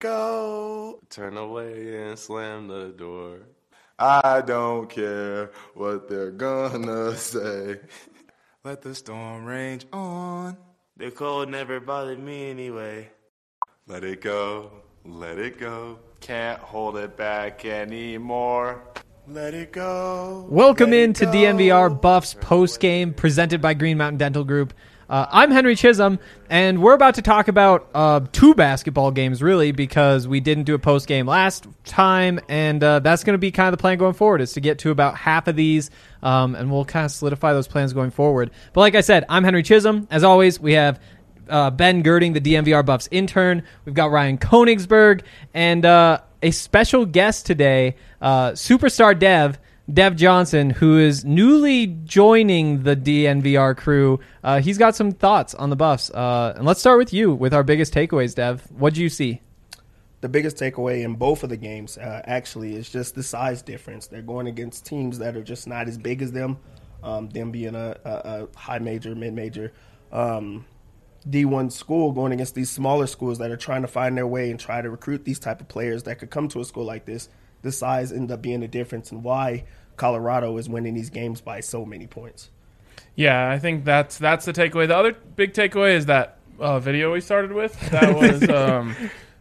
Go, turn away and slam the door. I don't care what they're gonna say. Let the storm rage on. The cold never bothered me anyway. Let it go, let it go. Can't hold it back anymore. Let it go. Welcome let it into go. DNVR Buffs post game presented by Green Mountain Dental Group. Uh, I'm Henry Chisholm, and we're about to talk about uh, two basketball games, really, because we didn't do a post game last time, and uh, that's going to be kind of the plan going forward, is to get to about half of these, um, and we'll kind of solidify those plans going forward. But like I said, I'm Henry Chisholm. As always, we have uh, Ben Gerding, the DNVR Buffs intern. We've got Ryan Koenigsberg, and uh, a special guest today, uh, superstar Dev. Dev Johnson, who is newly joining the DNVR crew, uh, he's got some thoughts on the Buffs. Uh, and let's start with you with our biggest takeaways, Dev. What do you see? the biggest takeaway in both of the games uh, actually is just the size difference. They're going against teams that are just not as big as them, um, them being a, a, a high major, mid major. Um, D1 school going against these smaller schools that are trying to find their way and try to recruit these type of players that could come to a school like this. The size ended up being the difference and why Colorado is winning these games by so many points. Yeah, I think that's that's the takeaway. The other big takeaway is that uh, video we started with. That was um,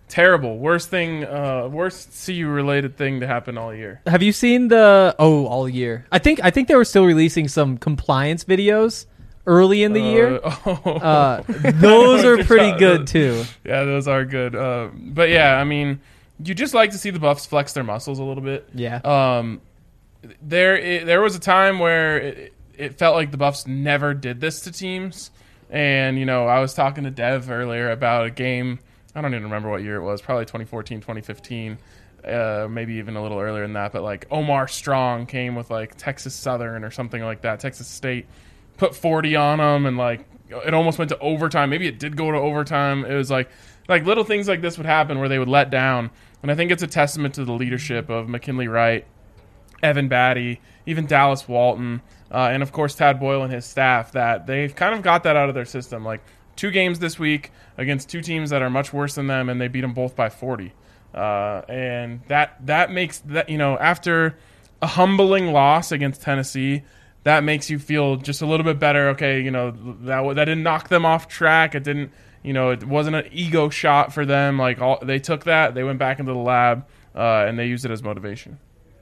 terrible. Worst thing, uh, worst CU related thing to happen all year. Have you seen the oh all year? I think I think they were still releasing some compliance videos early in the year. Uh, oh. Uh, those are pretty good too. Yeah, those are good. Uh, but yeah, I mean, you just like to see the Buffs flex their muscles a little bit. Yeah. Um, there, it, there was a time where it, it felt like the Buffs never did this to teams, and you know, I was talking to Dev earlier about a game. I don't even remember what year it was. Probably 2014, 2015. Uh, maybe even a little earlier than that. But like Omar Strong came with like Texas Southern or something like that. Texas State put 40 on them, and like it almost went to overtime. Maybe it did go to overtime. It was like like little things like this would happen where they would let down. And I think it's a testament to the leadership of McKinley Wright, Evan Battey, even Dallas Walton, uh, and of course Tad Boyle and his staff that they've kind of got that out of their system. Like two games this week against two teams that are much worse than them, and they beat them both by 40. Uh, and that that makes that you know after a humbling loss against Tennessee, that makes you feel just a little bit better. Okay, you know that that didn't knock them off track. It didn't you know it wasn't an ego shot for them. Like all they took that, they went back into the lab uh, and they used it as motivation.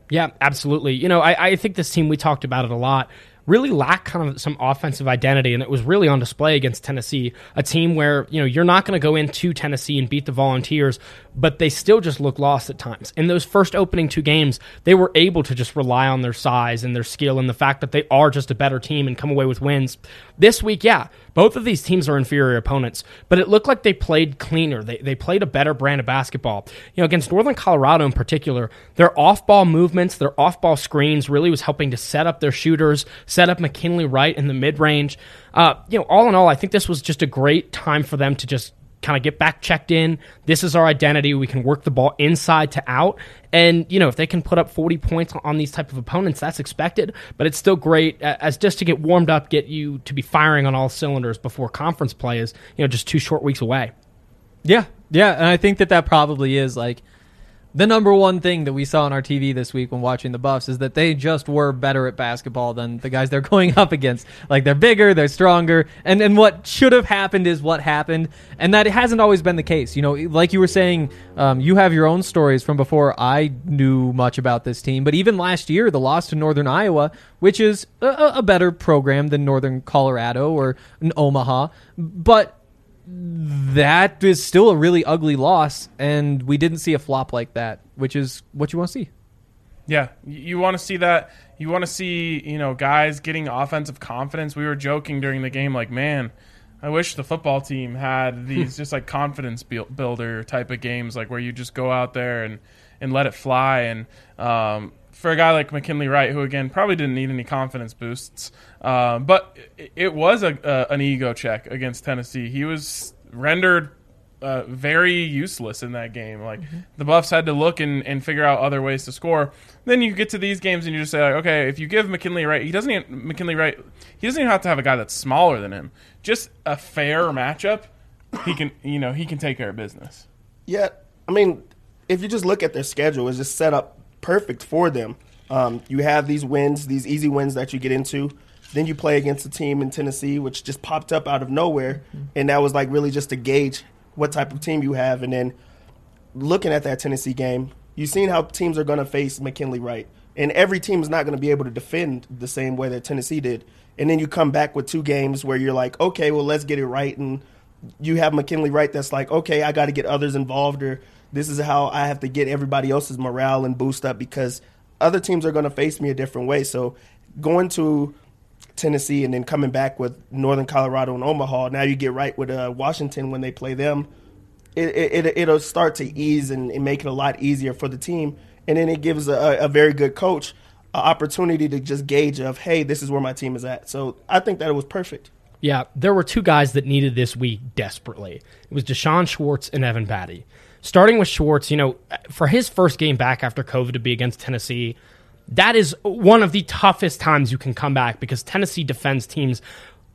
Yeah, absolutely. You know, I, I think this team, we talked about it a lot, really lacked kind of some offensive identity, and it was really on display against Tennessee, a team where, you know, you're not going to go into Tennessee and beat the Volunteers, but they still just look lost at times. In those first opening two games, they were able to just rely on their size and their skill and the fact that they are just a better team and come away with wins. This week, yeah, both of these teams are inferior opponents, but it looked like they played cleaner. They, they played a better brand of basketball. You know, against Northern Colorado in particular, their off ball movements, their off ball screens really was helping to set up their shooters, set up McKinley Wright in the mid range. Uh, you know, all in all, I think this was just a great time for them to just kind of get back checked in. This is our identity. We can work the ball inside to out. And, you know, if they can put up 40 points on these type of opponents, that's expected. But it's still great as just to get warmed up, get you to be firing on all cylinders before conference play is, you know, just two short weeks away. Yeah, yeah, and I think that that probably is like the number one thing that we saw on our TV this week when watching the Buffs is that they just were better at basketball than the guys they're going up against. Like they're bigger, they're stronger, and and what should have happened is what happened, and that hasn't always been the case. You know, like you were saying, um, you have your own stories from before I knew much about this team, but even last year, the loss to Northern Iowa, which is a, a better program than Northern Colorado or Omaha, but that is still a really ugly loss, and we didn't see a flop like that, which is what you want to see. Yeah, you, you want to see that. You want to see you know guys getting offensive confidence. We were joking during the game, like man, I wish the football team had these just like confidence builder type of games, like where you just go out there and and let it fly. And um, for a guy like McKinley Wright, who again probably didn't need any confidence boosts, um, but it, it was a, a an ego check against Tennessee. He was rendered uh, very useless in that game. Like the Buffs had to look and, and figure out other ways to score. Then you get to these games and you just say, like, okay, if you give McKinley Wright, he doesn't even, McKinley Wright, he doesn't even have to have a guy that's smaller than him. Just a fair matchup, he can you know he can take care of business. Yeah, I mean, if you just look at their schedule, it's just set up perfect for them. Um, you have these wins, these easy wins that you get into. Then you play against a team in Tennessee, which just popped up out of nowhere, and that was like really just to gauge what type of team you have. And then looking at that Tennessee game, you've seen how teams are going to face McKinley Wright, and every team is not going to be able to defend the same way that Tennessee did. And then you come back with two games where you're like, okay, well, let's get it right, and you have McKinley Wright that's like, okay, I got to get others involved, or this is how I have to get everybody else's morale and boost up because other teams are going to face me a different way. So going to Tennessee and then coming back with Northern Colorado and Omaha, now you get right with uh, Washington when they play them. It, it, it'll start to ease and, and make it a lot easier for the team. And then it gives a, a very good coach an opportunity to just gauge of, hey, this is where my team is at. So I think that it was perfect. Yeah, there were two guys that needed this week desperately. It was D'Shawn Schwartz and Evan Battey. Starting with Schwartz, you know, for his first game back after COVID to be against Tennessee, that is one of the toughest times you can come back because Tennessee defends teams.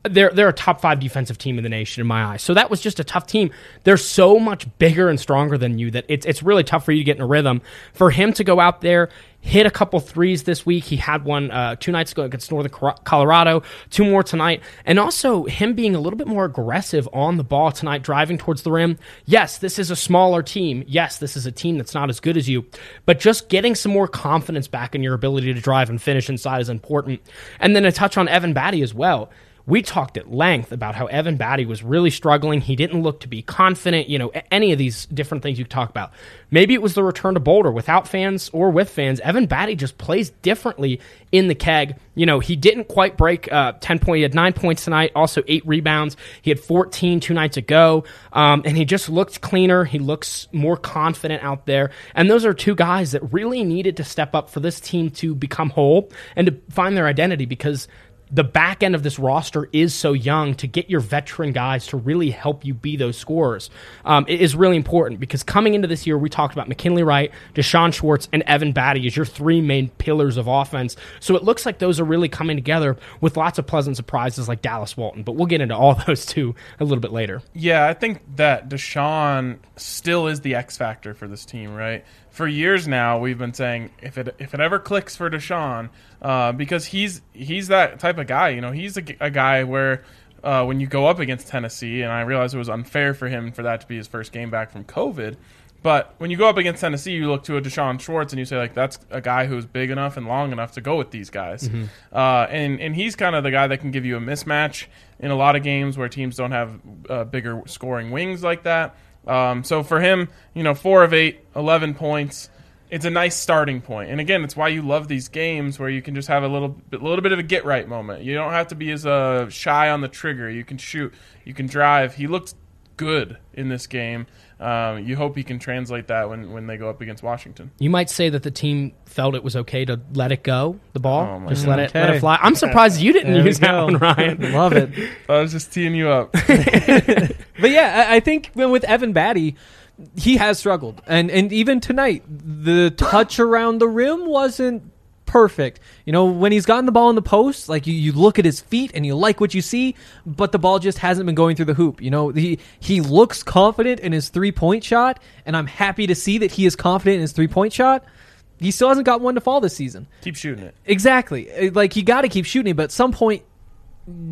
They're they're a top five defensive team in the nation in my eyes. So that was just a tough team. They're so much bigger and stronger than you that it's it's really tough for you to get in a rhythm. For him to go out there, hit a couple threes this week. He had one uh, two nights ago against Northern Colorado, two more tonight, and also him being a little bit more aggressive on the ball tonight, driving towards the rim. Yes, this is a smaller team. Yes, this is a team that's not as good as you, but just getting some more confidence back in your ability to drive and finish inside is important. And then a touch on Evan Battey as well we talked at length about how Evan Battey was really struggling. He didn't look to be confident, you know, any of these different things you talk about. Maybe it was the return to Boulder without fans or with fans. Evan Battey just plays differently in the keg. You know, he didn't quite break uh, 10 points. He had nine points tonight, also eight rebounds. He had 14 two nights ago. Um, and he just looked cleaner. He looks more confident out there. And those are two guys that really needed to step up for this team to become whole and to find their identity because the back end of this roster is so young to get your veteran guys to really help you be those scorers um, is really important because coming into this year we talked about mckinley wright d'shawn schwartz and evan battey as your three main pillars of offense so it looks like those are really coming together with lots of pleasant surprises like dallas walton but we'll get into all those two a little bit later Yeah, I think that D'Shawn still is the X factor for this team, right? For years now, we've been saying if it if it ever clicks for D'Shawn, uh, because he's he's that type of guy. You know, he's a guy where uh, when you go up against Tennessee, and I realize it was unfair for him for that to be his first game back from COVID. But when you go up against Tennessee, you look to a D'Shawn Schwartz and you say like that's a guy who's big enough and long enough to go with these guys, uh, and and he's kind of the guy that can give you a mismatch in a lot of games where teams don't have uh, bigger scoring wings like that. Um, so for him, you know, four of eight, 11 points. It's a nice starting point, and again, it's why you love these games where you can just have a little, bit, little bit of a get right moment. You don't have to be as uh, shy on the trigger. You can shoot, you can drive. He looked good in this game. Um, you hope he can translate that when, when they go up against Washington. you might say that the team felt it was okay to let it go the ball. Oh, my just let it let it fly. I'm surprised you didn't There we use that one ryan. Love it. I was just teeing you up. But yeah, I I think when with Evan Battey, he has struggled, and and even tonight, the touch around the rim wasn't perfect. You know, when he's gotten the ball in the post, like you, you look at his feet and you like what you see, but the ball just hasn't been going through the hoop. You know, he he looks confident in his three point shot, and I'm happy to see that he is confident in his three point shot. He still hasn't got one to fall this season. Keep shooting it. Exactly. Like you got to keep shooting, but at some point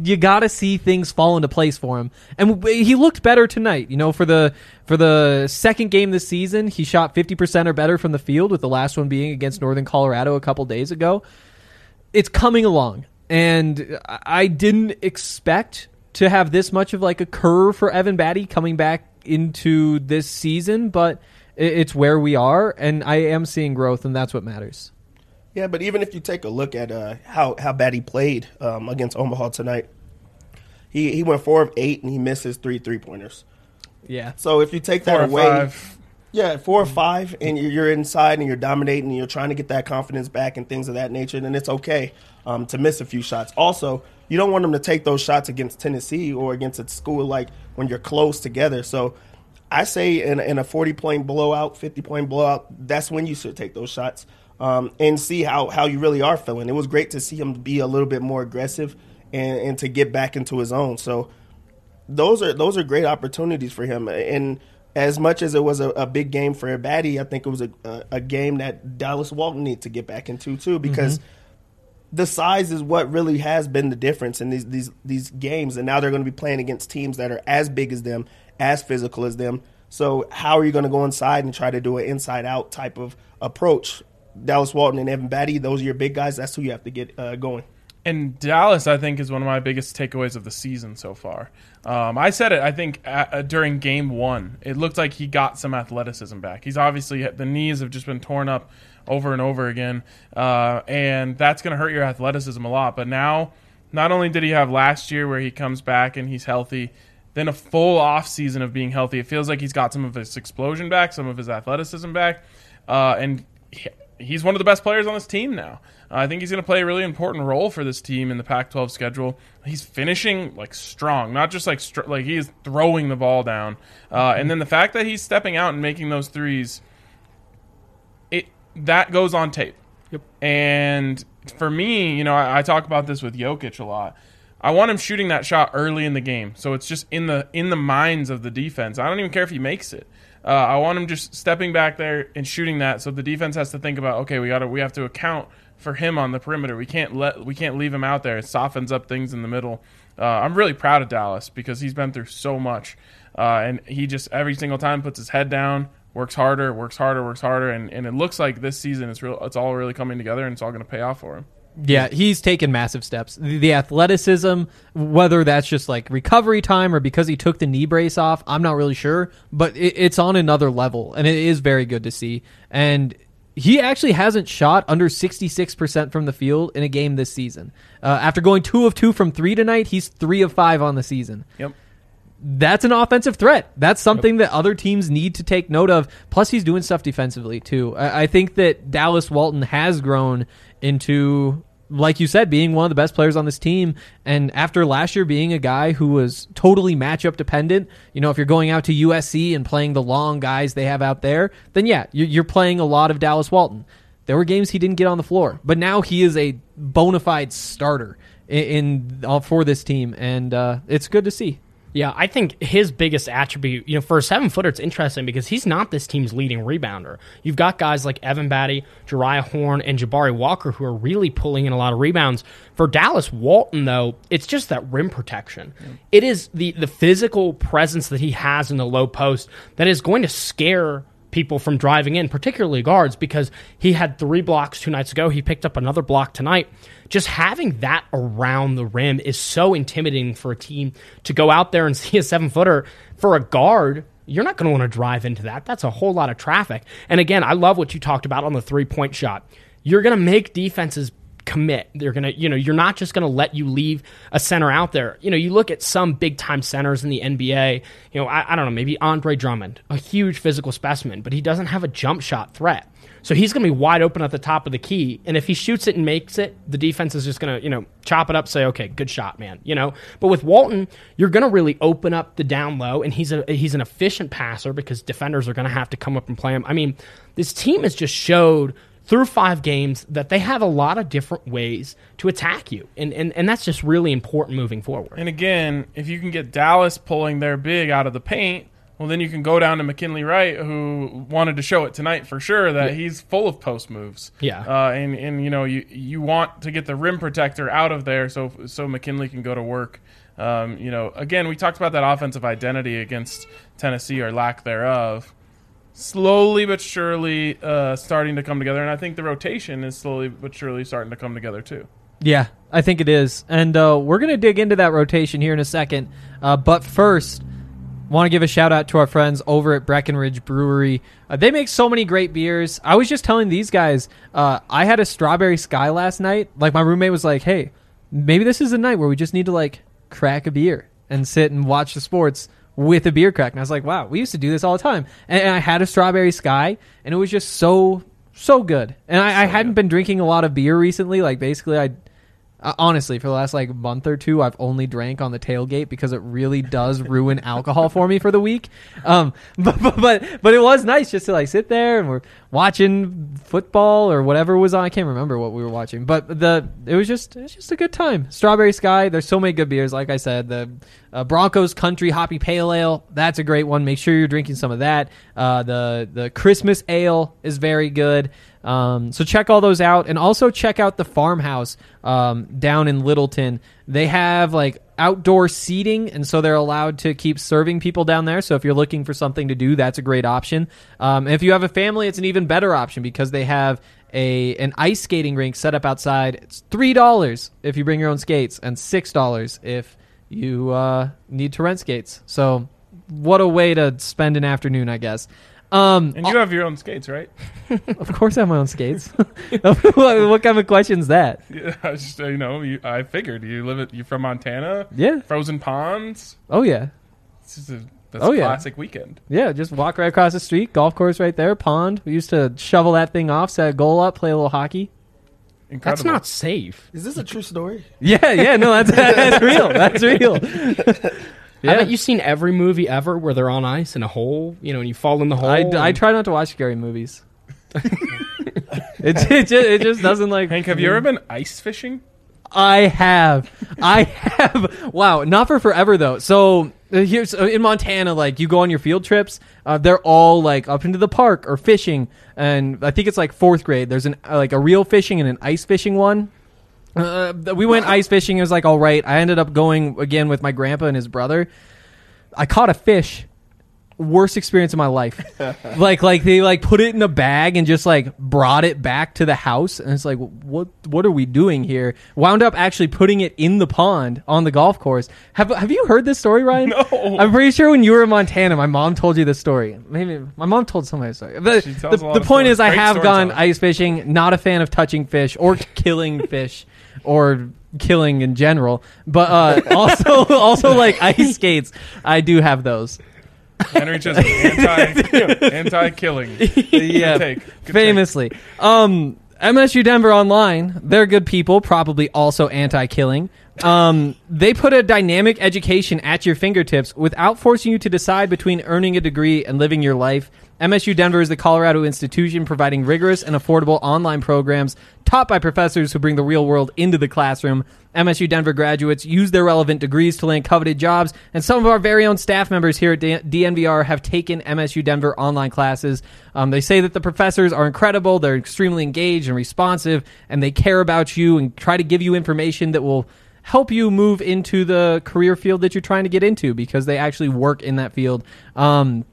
you got to see things fall into place for him. And he looked better tonight. You know, for the for the second game this season, he shot 50% or better from the field with the last one being against Northern Colorado a couple days ago. It's coming along. And I didn't expect to have this much of like a curve for Evan Battey coming back into this season, but it's where we are and I am seeing growth and that's what matters. Yeah, but even if you take a look at uh, how how bad he played um, against Omaha tonight, He he went four of eight and he missed his three three pointers. Yeah. So if you take Four that away, five. yeah, four or five, and you're- you're inside and you're dominating and you're trying to get that confidence back and things of that nature, then it's okay um, to miss a few shots. Also, you don't want them to take those shots against Tennessee or against a school like when you're close together. So I say in, in a 40 point blowout, 50 point blowout, that's when you should take those shots um, and see how, how you really are feeling. It was great to see him be a little bit more aggressive and, and to get back into his own. So those are those are great opportunities for him. And as much as it was a, a big game for Battey, I think it was a, a, a game that Dallas Walton needs to get back into too because the size is what really has been the difference in these these these games. And now they're going to be playing against teams that are as big as them, as physical as them. So how are you going to go inside and try to do an inside out type of approach? Dallas Walton and Evan Battey, those are your big guys. That's who you have to get uh, going. And Dallas, I think, is one of my biggest takeaways of the season so far. Um, I said it, I think, at, uh, during game one. It looked like he got some athleticism back. He's obviously, the knees have just been torn up over and over again. Uh, and that's going to hurt your athleticism a lot. But now, not only did he have last year where he comes back and he's healthy, then a full off season of being healthy. It feels like he's got some of his explosion back, some of his athleticism back. Uh, and he's one of the best players on this team now. I think he's going to play a really important role for this team in the Pac-12 schedule. He's finishing like strong, not just like str- like he is throwing the ball down. Uh, and then the fact that he's stepping out and making those threes, it that goes on tape. Yep. And for me, you know, I, I talk about this with Jokic a lot. I want him shooting that shot early in the game, so it's just in the in the minds of the defense. I don't even care if he makes it. Uh, I want him just stepping back there and shooting that, so the defense has to think about, okay, we got to we have to account for him on the perimeter. We can't let we can't leave him out there. It softens up things in the middle. Uh, I'm really proud of Dallas because he's been through so much, uh, and he just every single time puts his head down, works harder, works harder, works harder, and, and it looks like this season it's real. It's all really coming together, and it's all going to pay off for him. Yeah, he's taken massive steps. The, the athleticism, whether that's just like recovery time or because he took the knee brace off, I'm not really sure, but it, it's on another level, and it is very good to see. And he actually hasn't shot under 66% from the field in a game this season. Uh, after going two of two from three tonight, he's three of five on the season Yep. that's an offensive threat. That's something that other teams need to take note of. Plus, he's doing stuff defensively too. I, I think that Dallas Walton has grown into, like you said, being one of the best players on this team. And after last year being a guy who was totally matchup dependent, you know, if you're going out to USC and playing the long guys they have out there, then yeah, you're, playing a lot of Dallas Walton. There were games he didn't get on the floor, but now he is a bona fide starter in, in uh, for this team, and uh, it's good to see. Yeah, I think his biggest attribute, you know, for a seven footer, it's interesting because he's not this team's leading rebounder. You've got guys like Evan Battey, Jeriah Horne, and Jabari Walker who are really pulling in a lot of rebounds. For Dallas Walton, though, it's just that rim protection. It is the the physical presence that he has in the low post that is going to scare people from driving in, particularly guards, because he had three blocks two nights ago. He picked up another block tonight. Just having that around the rim is so intimidating for a team to go out there and see a seven footer for a guard. You're not going to want to drive into that. That's a whole lot of traffic. And again, I love what you talked about on the three point shot. You're going to make defenses commit. They're gonna, you know, you're not just gonna let you leave a center out there. You know, you look at some big time centers in the NBA. You know, I, I don't know, maybe Andre Drummond, a huge physical specimen, but he doesn't have a jump shot threat. So he's going to be wide open at the top of the key, and if he shoots it and makes it, the defense is just going to, you know, chop it up, say, okay, good shot, man. You know, but with Walton, you're going to really open up the down low, and he's a he's an efficient passer because defenders are going to have to come up and play him. I mean, this team has just showed through five games that they have a lot of different ways to attack you. And, and, and that's just really important moving forward. And again, if you can get Dallas pulling their big out of the paint, well, then you can go down to McKinley Wright, who wanted to show it tonight for sure that he's full of post moves. Yeah. uh, and and you know you you want to get the rim protector out of there so so McKinley can go to work. Um, you know, again, we talked about that offensive identity against Tennessee or lack thereof. Slowly but surely uh, starting to come together, and I think the rotation is slowly but surely starting to come together too. Yeah, I think it is. And uh, we're to dig into that rotation here in a second. Uh, but first, want to give a shout out to our friends over at Breckenridge Brewery. Uh, they make so many great beers. I was just telling these guys, uh, I had a strawberry sky last night. Like, my roommate was like, hey, maybe this is a night where we just need to, like, crack a beer and sit and watch the sports with a beer crack. And I was like, wow, we used to do this all the time. And, and I had a strawberry sky, and it was just so so good. And I, I hadn't been drinking a lot of beer recently. Like basically, I uh, honestly, for the last like month or two, I've only drank on the tailgate because it really does ruin alcohol for me for the week. Um, but, but but but it was nice just to like sit there and we're watching football or whatever was on. I can't remember what we were watching, but the it was just it was just a good time. Strawberry Sky. There's so many good beers. Like I said, the uh, Broncos Country Hoppy Pale Ale. That's a great one. Make sure you're drinking some of that. Uh, the the Christmas Ale is very good. Um, so check all those out, and also check out the farmhouse um, down in Littleton. They have like outdoor seating, and so they're allowed to keep serving people down there. So if you're looking for something to do, that's a great option. Um, if you have a family, it's an even better option because they have a an ice skating rink set up outside. It's three dollars if you bring your own skates, and six dollars if you uh, need to rent skates. So what a way to spend an afternoon, I guess. Um, And you have your own skates, right? of course, I have my own skates. what, what kind of question's that? Yeah, I just uh, you know, you, I figured you live it. You from Montana? Yeah. Frozen ponds. Oh yeah. This is a that's Oh, a yeah. classic weekend. Yeah, just walk right across the street, golf course right there, pond. We used to shovel that thing off, set a goal up, play a little hockey. Incredible. That's not safe. Is this a true story? Yeah, yeah, no, that's that's real. That's real. Yeah. Haven't you seen every movie ever where they're on ice in a hole? You know, and you fall in the hole. I, I try not to watch scary movies. it, it, just, it just doesn't like. Hank, have you ever been ice fishing? I have. I have. Wow, not for forever though. So uh, here's uh, in Montana, like you go on your field trips, uh, they're all like up into the park or fishing, and I think it's like fourth grade. There's an uh, like a real fishing and an ice fishing one. Uh, we went ice fishing. It was like all right. I ended up going again with my grandpa and his brother. I caught a fish. Worst experience of my life. like like they like put it in a bag and just like brought it back to the house and it's like what what are we doing here? Wound up actually putting it in the pond on the golf course. Have have you heard this story, Ryan? No. I'm pretty sure when you were in Montana, my mom told you this story. Maybe my mom told somebody a story. But the, the point stories. is, I Great have gone ice fishing. Not a fan of touching fish or killing fish or killing in general. But uh, also also like ice skates. I do have those. Henry just anti anti killing. yeah, take. Good famously. Um, MSU Denver Online, they're good people, probably also anti-killing. Um, they put a dynamic education at your fingertips without forcing you to decide between earning a degree and living your life. MSU Denver is the Colorado institution providing rigorous and affordable online programs taught by professors who bring the real world into the classroom. MSU Denver graduates use their relevant degrees to land coveted jobs, and some of our very own staff members here at DNVR have taken MSU Denver online classes. Um, they say that the professors are incredible, they're extremely engaged and responsive, and they care about you and try to give you information that will help you move into the career field that you're trying to get into because they actually work in that field. Um,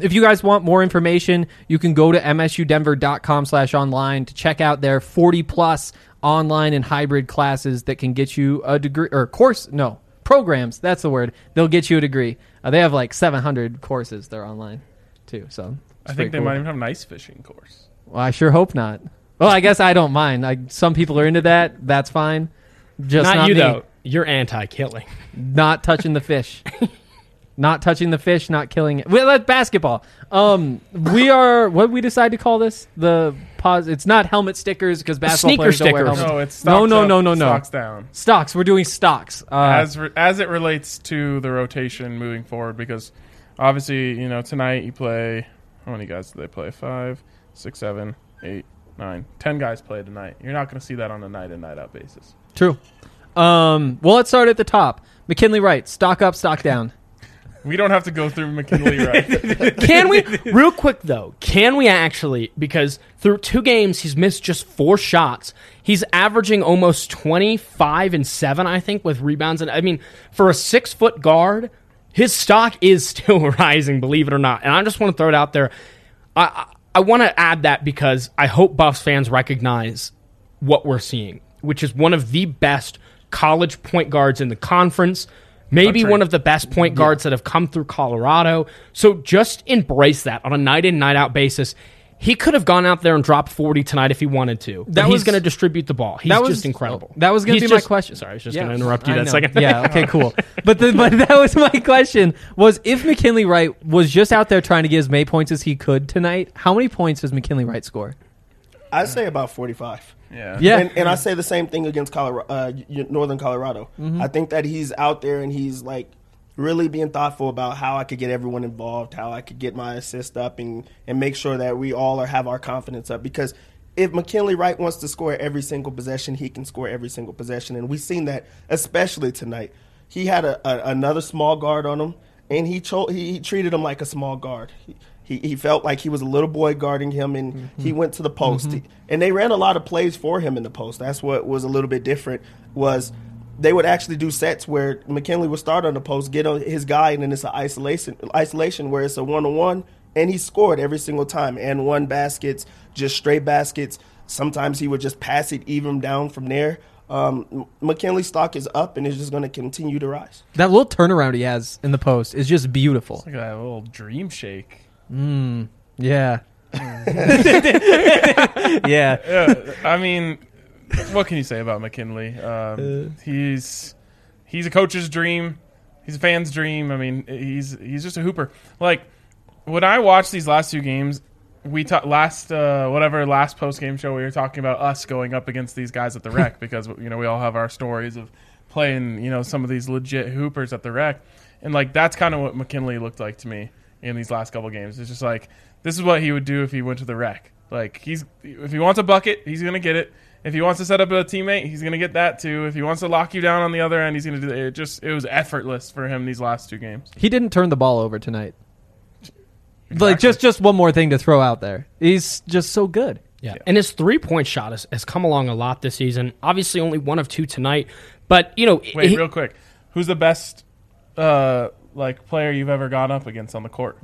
if you guys want more information, you can go to msudenver.com slash online to check out their 40 plus online and hybrid classes that can get you a degree or course, no, programs. That's the word. They'll get you a degree. Uh, they have like 700 courses. They're online too. So I think they cool. might even have an ice fishing course. Well, I sure hope not. Well, I guess I don't mind. Like some people are into that. That's fine. Just not, not, you me. though. You're anti-killing. Not touching the fish. not touching the fish. Not killing it. Well, that's basketball. Um, we are. What we decide to call this? The pause. It's not helmet stickers because basketball Sneaker players don't wear stickers. helmets. No, it's no, stocks no, up, no, no, no. Stocks down. Stocks. We're doing stocks. Uh, as re- as it relates to the rotation moving forward, because obviously, you know, tonight you play. How many guys do they play? Five, six, seven, eight, nine, ten guys play tonight. You're not going to see that on a night in night out basis. true. Um, well, let's start at the top. McKinley Wright. Stock up. Stock down. We don't have to go through McKinley, right? Can we, real quick though, can we actually, because through two games, he's missed just four shots. He's averaging almost 25 and 7, I think, with rebounds. And I mean, for a six foot guard, his stock is still rising, believe it or not. And I just want to throw it out there. I, I, I want to add that because I hope Buffs fans recognize what we're seeing, which is one of the best college point guards in the conference. Maybe one of the best point guards that have come through Colorado. So just embrace that on a night in, night out basis. he could have gone out there and dropped 40 tonight if he wanted to. That was- he's going to distribute the ball. He's that was- just incredible. that was gonna He's be my question. Sorry, I was just Yeah, going to interrupt you I that know. second. yeah. Okay. Cool. But the, but that was my question: was if McKinley Wright was just out there trying to get as many points as he could tonight, how many points does McKinley Wright score? I say about forty-five. Yeah. Yeah. And, and I say the same thing against Colorado, uh, Northern Colorado. Mm-hmm. I think that he's out there and he's like really being thoughtful about how I could get everyone involved, how I could get my assist up, and and make sure that we all are have our confidence up. Because if McKinley Wright wants to score every single possession, he can score every single possession, and we've seen that especially tonight. He had a, a, another small guard on him, and he, cho- he he treated him like a small guard. He, he, he felt like he was a little boy guarding him, and he went to the post. He- and they ran a lot of plays for him in the post. That's what was a little bit different. Was they would actually do sets where McKinley would start on the post, get on his guy, and then it's an isolation isolation where it's a one on one, and he scored every single time and one baskets, just straight baskets. Sometimes he would just pass it even down from there. Um, M- McKinley's stock is up and is just going to continue to rise. That little turnaround he has in the post is just beautiful. Look at that little dream shake. Yeah. yeah. Yeah, I mean, what can you say about McKinley? Uh. Um, he's he's a coach's dream. He's a fan's dream. I mean, he's he's just a hooper. Like when I watched these last two games, we talked last uh, whatever last post game show we were talking about us going up against these guys at the rec because you know we all have our stories of playing you know some of these legit hoopers at the rec, and like that's kind of what McKinley looked like to me in these last couple games. It's just like this is what he would do if he went to the rec. Like he's if he wants a bucket, he's gonna get it. If he wants to set up a teammate, he's gonna get that too. If he wants to lock you down on the other end, he's gonna do it. It just it was effortless for him these last two games. He didn't turn the ball over tonight. Like just just one more thing to throw out there. He's just so good. Yeah. And his three point shot has, has come along a lot this season. Obviously, only one of two tonight. But, you know, Wait, he- real quick, who's the best uh like player you've ever gone up against on the court?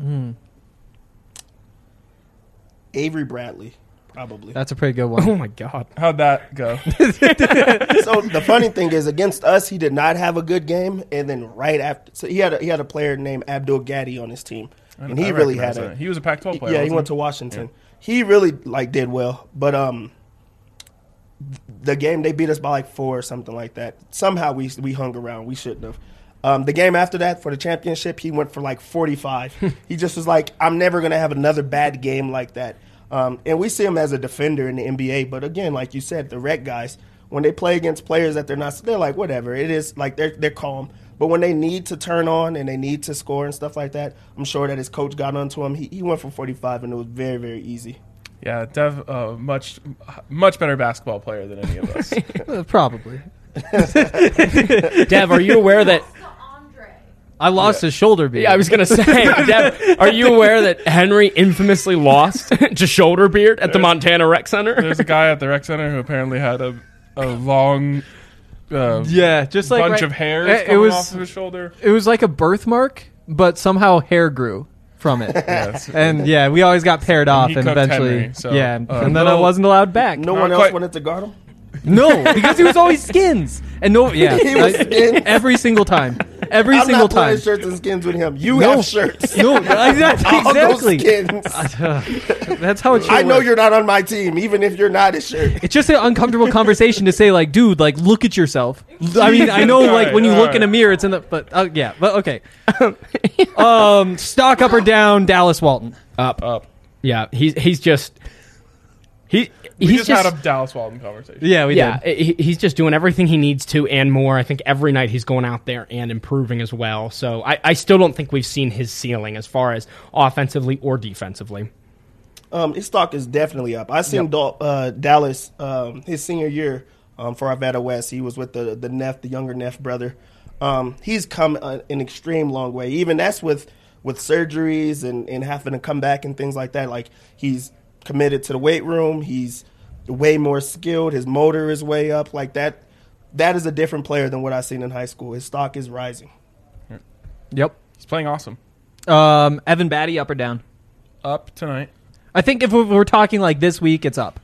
Avery Bradley, probably. That's a pretty good oh one. my God. How'd that go? so the funny thing is, against us, he did not have a good game, and then right after, so he had a, he had a player named Abdul Gaddy on his team, and he I really had a that. He was a Pac-12 player. yeah. He wasn't went to Washington. He really like did well, but um, the game they beat us by like four or something like that. Somehow we we hung around. We shouldn't have. Um, the game after that for the championship, he went for like 45. he just was like, I'm never going to have another bad game like that. Um, and we see him as a defender in the NBA. But again, like you said, the rec guys, when they play against players that they're not, they're like, whatever. It is like they're, they're calm. But when they need to turn on and they need to score and stuff like that, I'm sure that his coach got onto him. He, he went for 45 and it was very, very easy. Yeah, Dev, uh, much much better basketball player than any of us. Probably. Dev, are you aware that. I lost his shoulder beard. Yeah, I was going to say, Dev, are you aware that Henry infamously lost to shoulder beard at the Montana Rec Center? There's a guy at the rec center who apparently had a a long uh, yeah, just like bunch right- of hairs It, it coming was off of his shoulder. it was like a birthmark, but somehow hair grew from it. Yes. And yeah, we always got paired off, he and cooked eventually, Henry, so, yeah, uh, and then I no- wasn't allowed back. No one else quite. wanted to guard him? No, because he was always skins, and no, yeah, He was I- skins? every single time, every I'm single not playing time. shirts and skins with him. You No. have shirts. No, exactly. I'll go exactly. skins. That's how it should I know work. you're not on my team, even if you're not a shirt. It's just an uncomfortable conversation to say, like, dude, like, look at yourself. I mean, I know, like, when you all look in a mirror, it's in the, but uh, yeah, but okay. um, stock up or down, Dallas Walton. Up. Up. Yeah, he's, he's just. He, We he's just, just had a Dallas Walton conversation. Yeah, we yeah, did. he- he's just doing everything he needs to and more. I think every night he's going out there and improving as well. So I, I still don't think we've seen his ceiling as far as offensively or defensively. Um, his stock is definitely up. I seen Dal- uh, Dallas um, his senior year um, for Arvada West. He was with the the Neff, the younger Neff brother. Um, he's come uh, an extreme long way. Even that's with with surgeries and, and having to come back and things like that. Like he's committed to the weight room. He's way more skilled. His motor is way up. Like that. That is a different player than what I've seen in high school. His stock is rising. Yep. He's playing awesome. Um, Evan Battey, up or down? Up tonight. I think if we- we're talking like this week, it's up.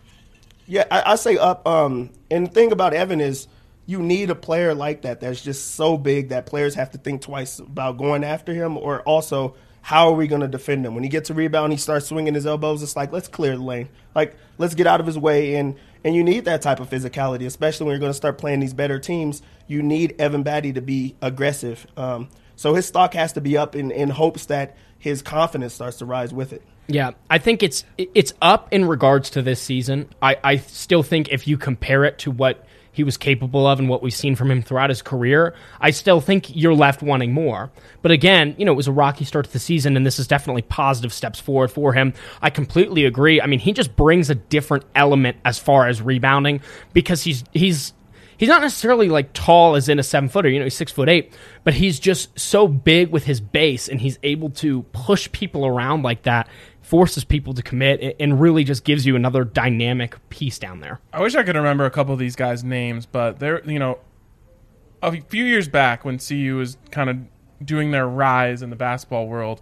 Yeah, I, I say up. Um, and the thing about Evan is you need a player like that that's just so big that players have to think twice about going after him, or also how are we going to defend him? When he gets a rebound, he starts swinging his elbows. It's like let's clear the lane, like let's get out of his way, and and you need that type of physicality, especially when you're going to start playing these better teams. You need Evan Battey to be aggressive. Um, so his stock has to be up in, in hopes that his confidence starts to rise with it. Yeah, I think it's it's up in regards to this season. I, I still think if you compare it to what he was capable of and what we've seen from him throughout his career, I still think you're left wanting more. But again, you know, it was a rocky start to the season, and this is definitely positive steps forward for him. I completely agree. I mean, he just brings a different element as far as rebounding because he's he's he's not necessarily like tall as in a seven footer, you know, he's six foot eight, but he's just so big with his base and he's able to push people around like that, forces people to commit, and really just gives you another dynamic piece down there. I wish I could remember a couple of these guys' names, but they're you know, a few years back when CU was kind of doing their rise in the basketball world.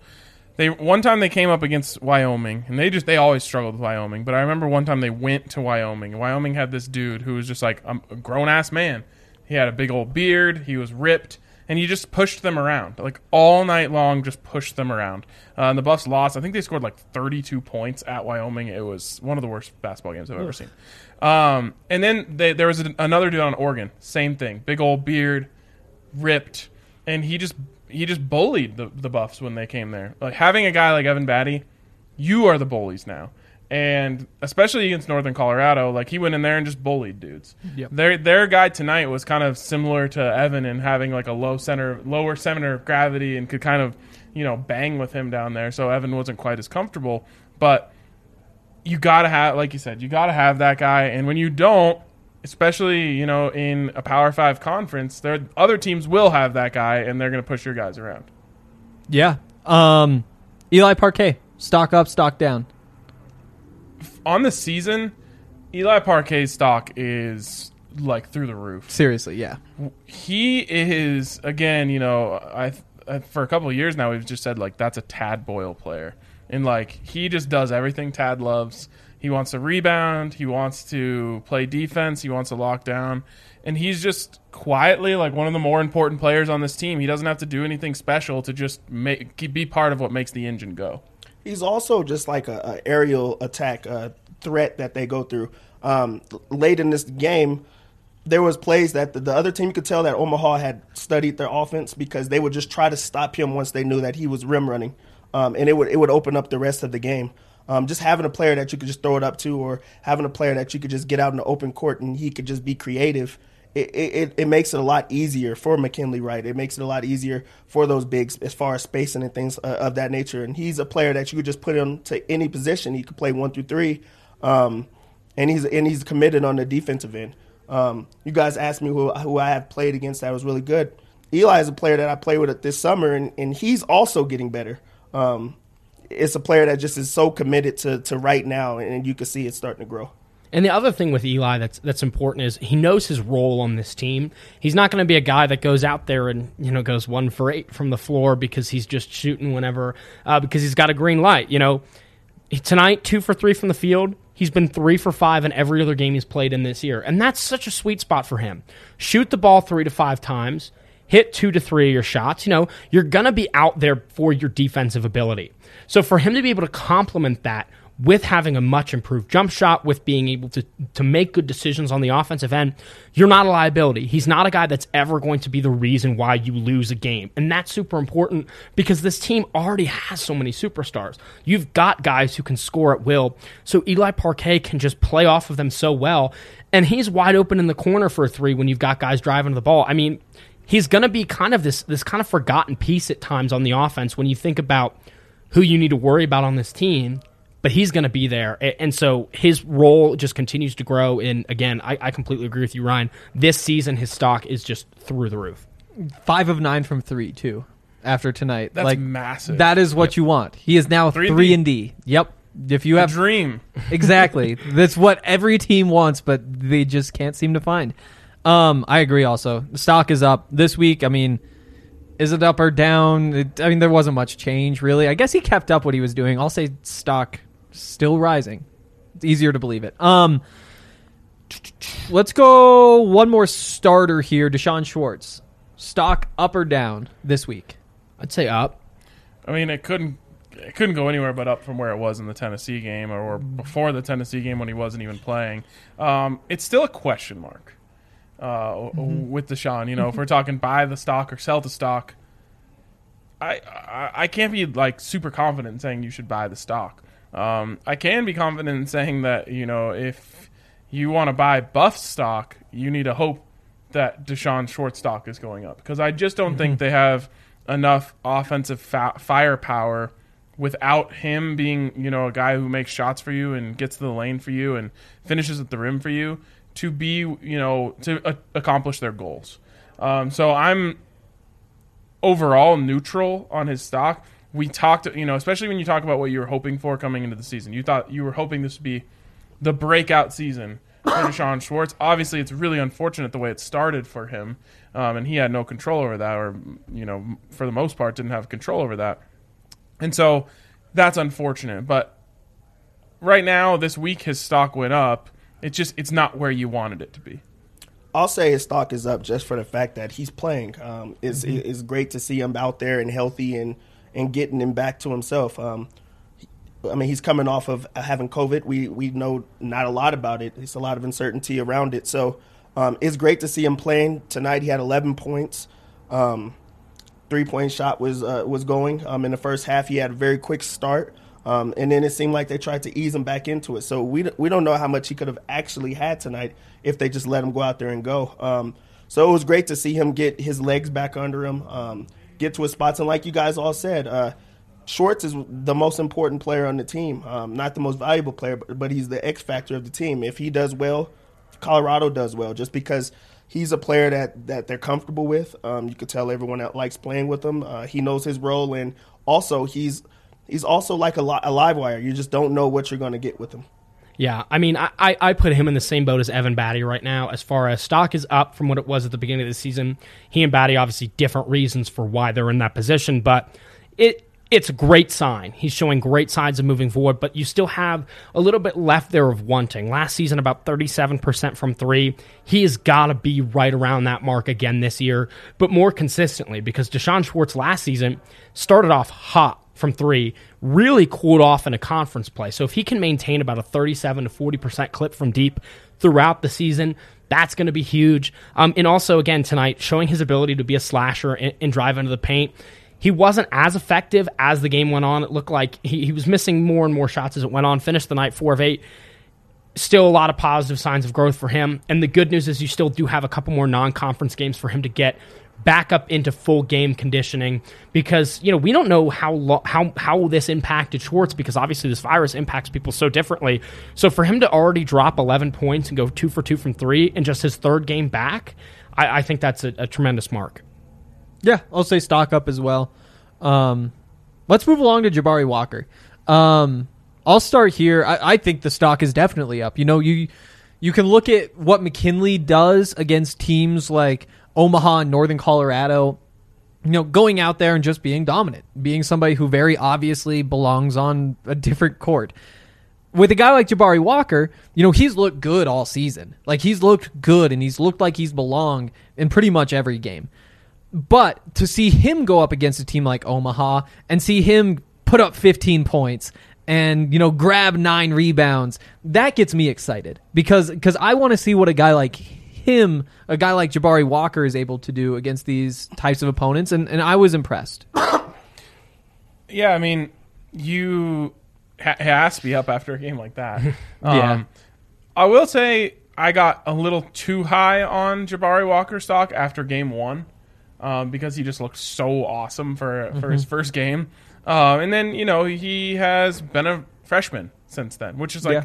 They one time they came up against Wyoming, and they just they always struggled with Wyoming. But I remember one time they went to Wyoming, Wyoming had this dude who was just like a grown ass man. He had a big old beard. He was ripped, and he just pushed them around like all night long. Just pushed them around. Uh, and the Buffs lost. I think they scored like 32 points at Wyoming. It was one of the worst basketball games I've ever seen. Um, and then they, there was a, another dude on Oregon. Same thing. Big old beard, ripped, and he just he just bullied the, the Buffs when they came there. Like having a guy like Evan Battey, you are the bullies now. And especially against Northern Colorado, like he went in there and just bullied dudes. Yep. Their their guy tonight was kind of similar to Evan in having like a low center, lower center of gravity, and could kind of, you know, bang with him down there. So Evan wasn't quite as comfortable. But you gotta have, like you said, you gotta have that guy. And when you don't, especially you know in a Power Five conference, there other teams will have that guy, and they're going to push your guys around. Yeah. Um, Eli Parquet, stock up, stock down. On the season, Eli Parquet's stock is like through the roof. Seriously, yeah. He is again, you know, I, I for a couple of years now we've just said like that's a Tad Boyle player, and like he just does everything Tad loves. He wants to rebound. He wants to play defense. He wants to lock down. And he's just quietly like one of the more important players on this team. He doesn't have to do anything special to just make be part of what makes the engine go. He's also just like a, a aerial attack uh, threat that they go through. Um, late in this game, there was plays that the, the other team you could tell that Omaha had studied their offense because they would just try to stop him once they knew that he was rim running, um, and it would it would open up the rest of the game. Um, just having a player that you could just throw it up to, or having a player that you could just get out in the open court and he could just be creative. It, it, it makes it a lot easier for McKinley Wright. It makes it a lot easier for those bigs as far as spacing and things uh, of that nature. And he's a player that you could just put him to any position. He could play one through three, um, and he's and he's committed on the defensive end. Um, you guys asked me who who I have played against that was really good. Eli is a player that I played with this summer, and, and he's also getting better. Um, it's a player that just is so committed to, to right now, and you can see it starting to grow. And the other thing with Eli that's that's important is he knows his role on this team. He's not going to be a guy that goes out there and you know goes one for eight from the floor because he's just shooting whenever uh, because he's got a green light. You know, tonight two for three from the field. He's been three for five in every other game he's played in this year, and that's such a sweet spot for him. Shoot the ball three to five times, hit two to three of your shots. You know, you're going to be out there for your defensive ability. So for him to be able to complement that with having a much improved jump shot, with being able to, to make good decisions on the offensive end, you're not a liability. He's not a guy that's ever going to be the reason why you lose a game. And that's super important because this team already has so many superstars. You've got guys who can score at will. So Eli Parquet can just play off of them so well. And he's wide open in the corner for a three when you've got guys driving the ball. I mean, he's going to be kind of this this kind of forgotten piece at times on the offense when you think about who you need to worry about on this team. But he's going to be there, and so his role just continues to grow. And again, I, I completely agree with you, Ryan. This season, his stock is just through the roof. Five of nine from three too. After tonight, That's like massive. That is what you want. He is now Three three, and D. and D. Yep. If you have a have dream. exactly, that's what every team wants, but they just can't seem to find. Um, I agree. Also, the stock is up this week. I mean, is it up or down? It, I mean, there wasn't much change really. I guess he kept up what he was doing. I'll say stock still rising. It's easier to believe it. Um, let's go one more starter here. D'Shawn Schwartz, stock up or down this week? I'd say up. I mean, it couldn't it couldn't go anywhere but up from where it was in the Tennessee game or before the Tennessee game when he wasn't even playing. Um, it's still a question mark uh, with D'Shawn. You know, if we're talking buy the stock or sell the stock, I, I I can't be like super confident in saying you should buy the stock. Um, I can be confident in saying that you know if you want to buy Buff stock, you need to hope that D'Shawn short stock is going up because I just don't think they have enough offensive fa- firepower without him being you know a guy who makes shots for you and gets to the lane for you and finishes at the rim for you to be you know to uh, accomplish their goals. Um, so I'm overall neutral on his stock. We talked, you know, especially when you talk about what you were hoping for coming into the season. You thought you were hoping this would be the breakout season for D'Shawn Schwartz. Obviously, it's really unfortunate the way it started for him, um, and he had no control over that, or you know, for the most part, didn't have control over that. And so that's unfortunate. But right now, this week, his stock went up. It's just it's not where you wanted it to be. I'll say his stock is up just for the fact that he's playing. Um, it's, Mm-hmm. it's great to see him out there and healthy and, and getting him back to himself. Um, I mean, he's coming off of having COVID. We we know not a lot about it. There's a lot of uncertainty around it. So um, it's great to see him playing tonight. He had 11 points. Um, three point shot was uh, was going um, in the first half. He had a very quick start, um, and then it seemed like they tried to ease him back into it. So we we don't know how much he could have actually had tonight if they just let him go out there and go. Um, so it was great to see him get his legs back under him, um, get to his spots, and like you guys all said. Uh, Schwartz is the most important player on the team, um, not the most valuable player, but, but he's the X factor of the team. If he does well, Colorado does well, just because he's a player that, that they're comfortable with. Um, you could tell everyone that likes playing with him. Uh, he knows his role, and also he's he's also like a, li- a live wire. You just don't know what you're going to get with him. Yeah, I mean, I, I put him in the same boat as Evan Battey right now. As far as stock is up from what it was at the beginning of the season, he and Battey obviously different reasons for why they're in that position, but it it's a great sign. He's showing great signs of moving forward, but you still have a little bit left there of wanting. Last season, about 37% from three. He has got to be right around that mark again this year, but more consistently because D'Shawn Schwartz last season started off hot from three, really cooled off in a conference play. So if he can maintain about a 37 to 40% clip from deep throughout the season, that's going to be huge. Um, and also, again, tonight, showing his ability to be a slasher and, and drive into the paint. He wasn't as effective as the game went on. It looked like he, he was missing more and more shots as it went on. Finished the night four of eight. Still a lot of positive signs of growth for him. And the good news is you still do have a couple more non conference games for him to get back up into full game conditioning because you know we don't know how lo- how how this impacted Schwartz because obviously this virus impacts people so differently. So for him to already drop 11 points and go two for two from three in just his third game back, I, I think that's a, a tremendous mark. Yeah, I'll say stock up as well. Um, let's move along to Jabari Walker. Um, I'll start here. I, I think the stock is definitely up. You know, you you can look at what McKinley does against teams like Omaha and Northern Colorado. You know, going out there and just being dominant, being somebody who very obviously belongs on a different court. With a guy like Jabari Walker, you know, he's looked good all season. Like he's looked good and he's looked like he's belonged in pretty much every game. But to see him go up against a team like Omaha and see him put up 15 points and you know grab 9 rebounds, that gets me excited because cuz I want to see what a guy like him, a guy like Jabari Walker is able to do against these types of opponents and and I was impressed. Yeah, I mean, you ha- has to be up after a game like that. Yeah. Um, I will say I got a little too high on Jabari Walker stock after game one um, because he just looked so awesome for for his first game. Um, and then you know he has been a freshman since then, which is like Yeah.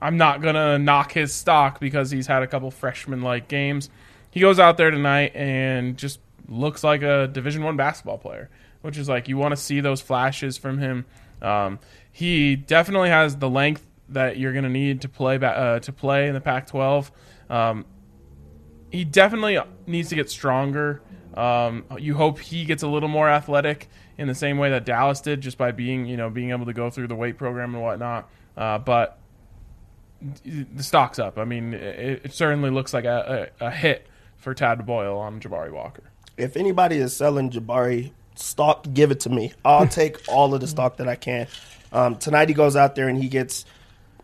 I'm not gonna knock his stock because he's had a couple freshman like games. He goes out there tonight and just looks like a Division One basketball player, which is like you want to see those flashes from him. Um, he definitely has the length that you're gonna need to play uh, to play in the Pac-12. Um, he definitely needs to get stronger. Um, you hope he gets a little more athletic in the same way that Dallas did, just by being you know being able to go through the weight program and whatnot. Uh, but the stock's up. I mean, it, it certainly looks like a, a, a hit for Tad Boyle on Jabari Walker. If anybody is selling Jabari stock, give it to me. I'll take all of the stock that I can. Um, tonight he goes out there and he gets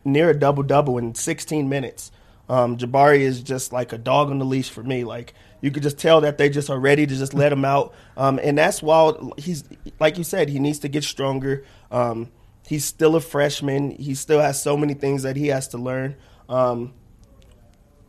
near a double double in 16 minutes. Um, Jabari is just like a dog on the leash for me. Like you could just tell that they just are ready to just let him out. Um, and that's why he's like you said, he needs to get stronger. Um, he's still a freshman. He still has so many things that he has to learn. Um,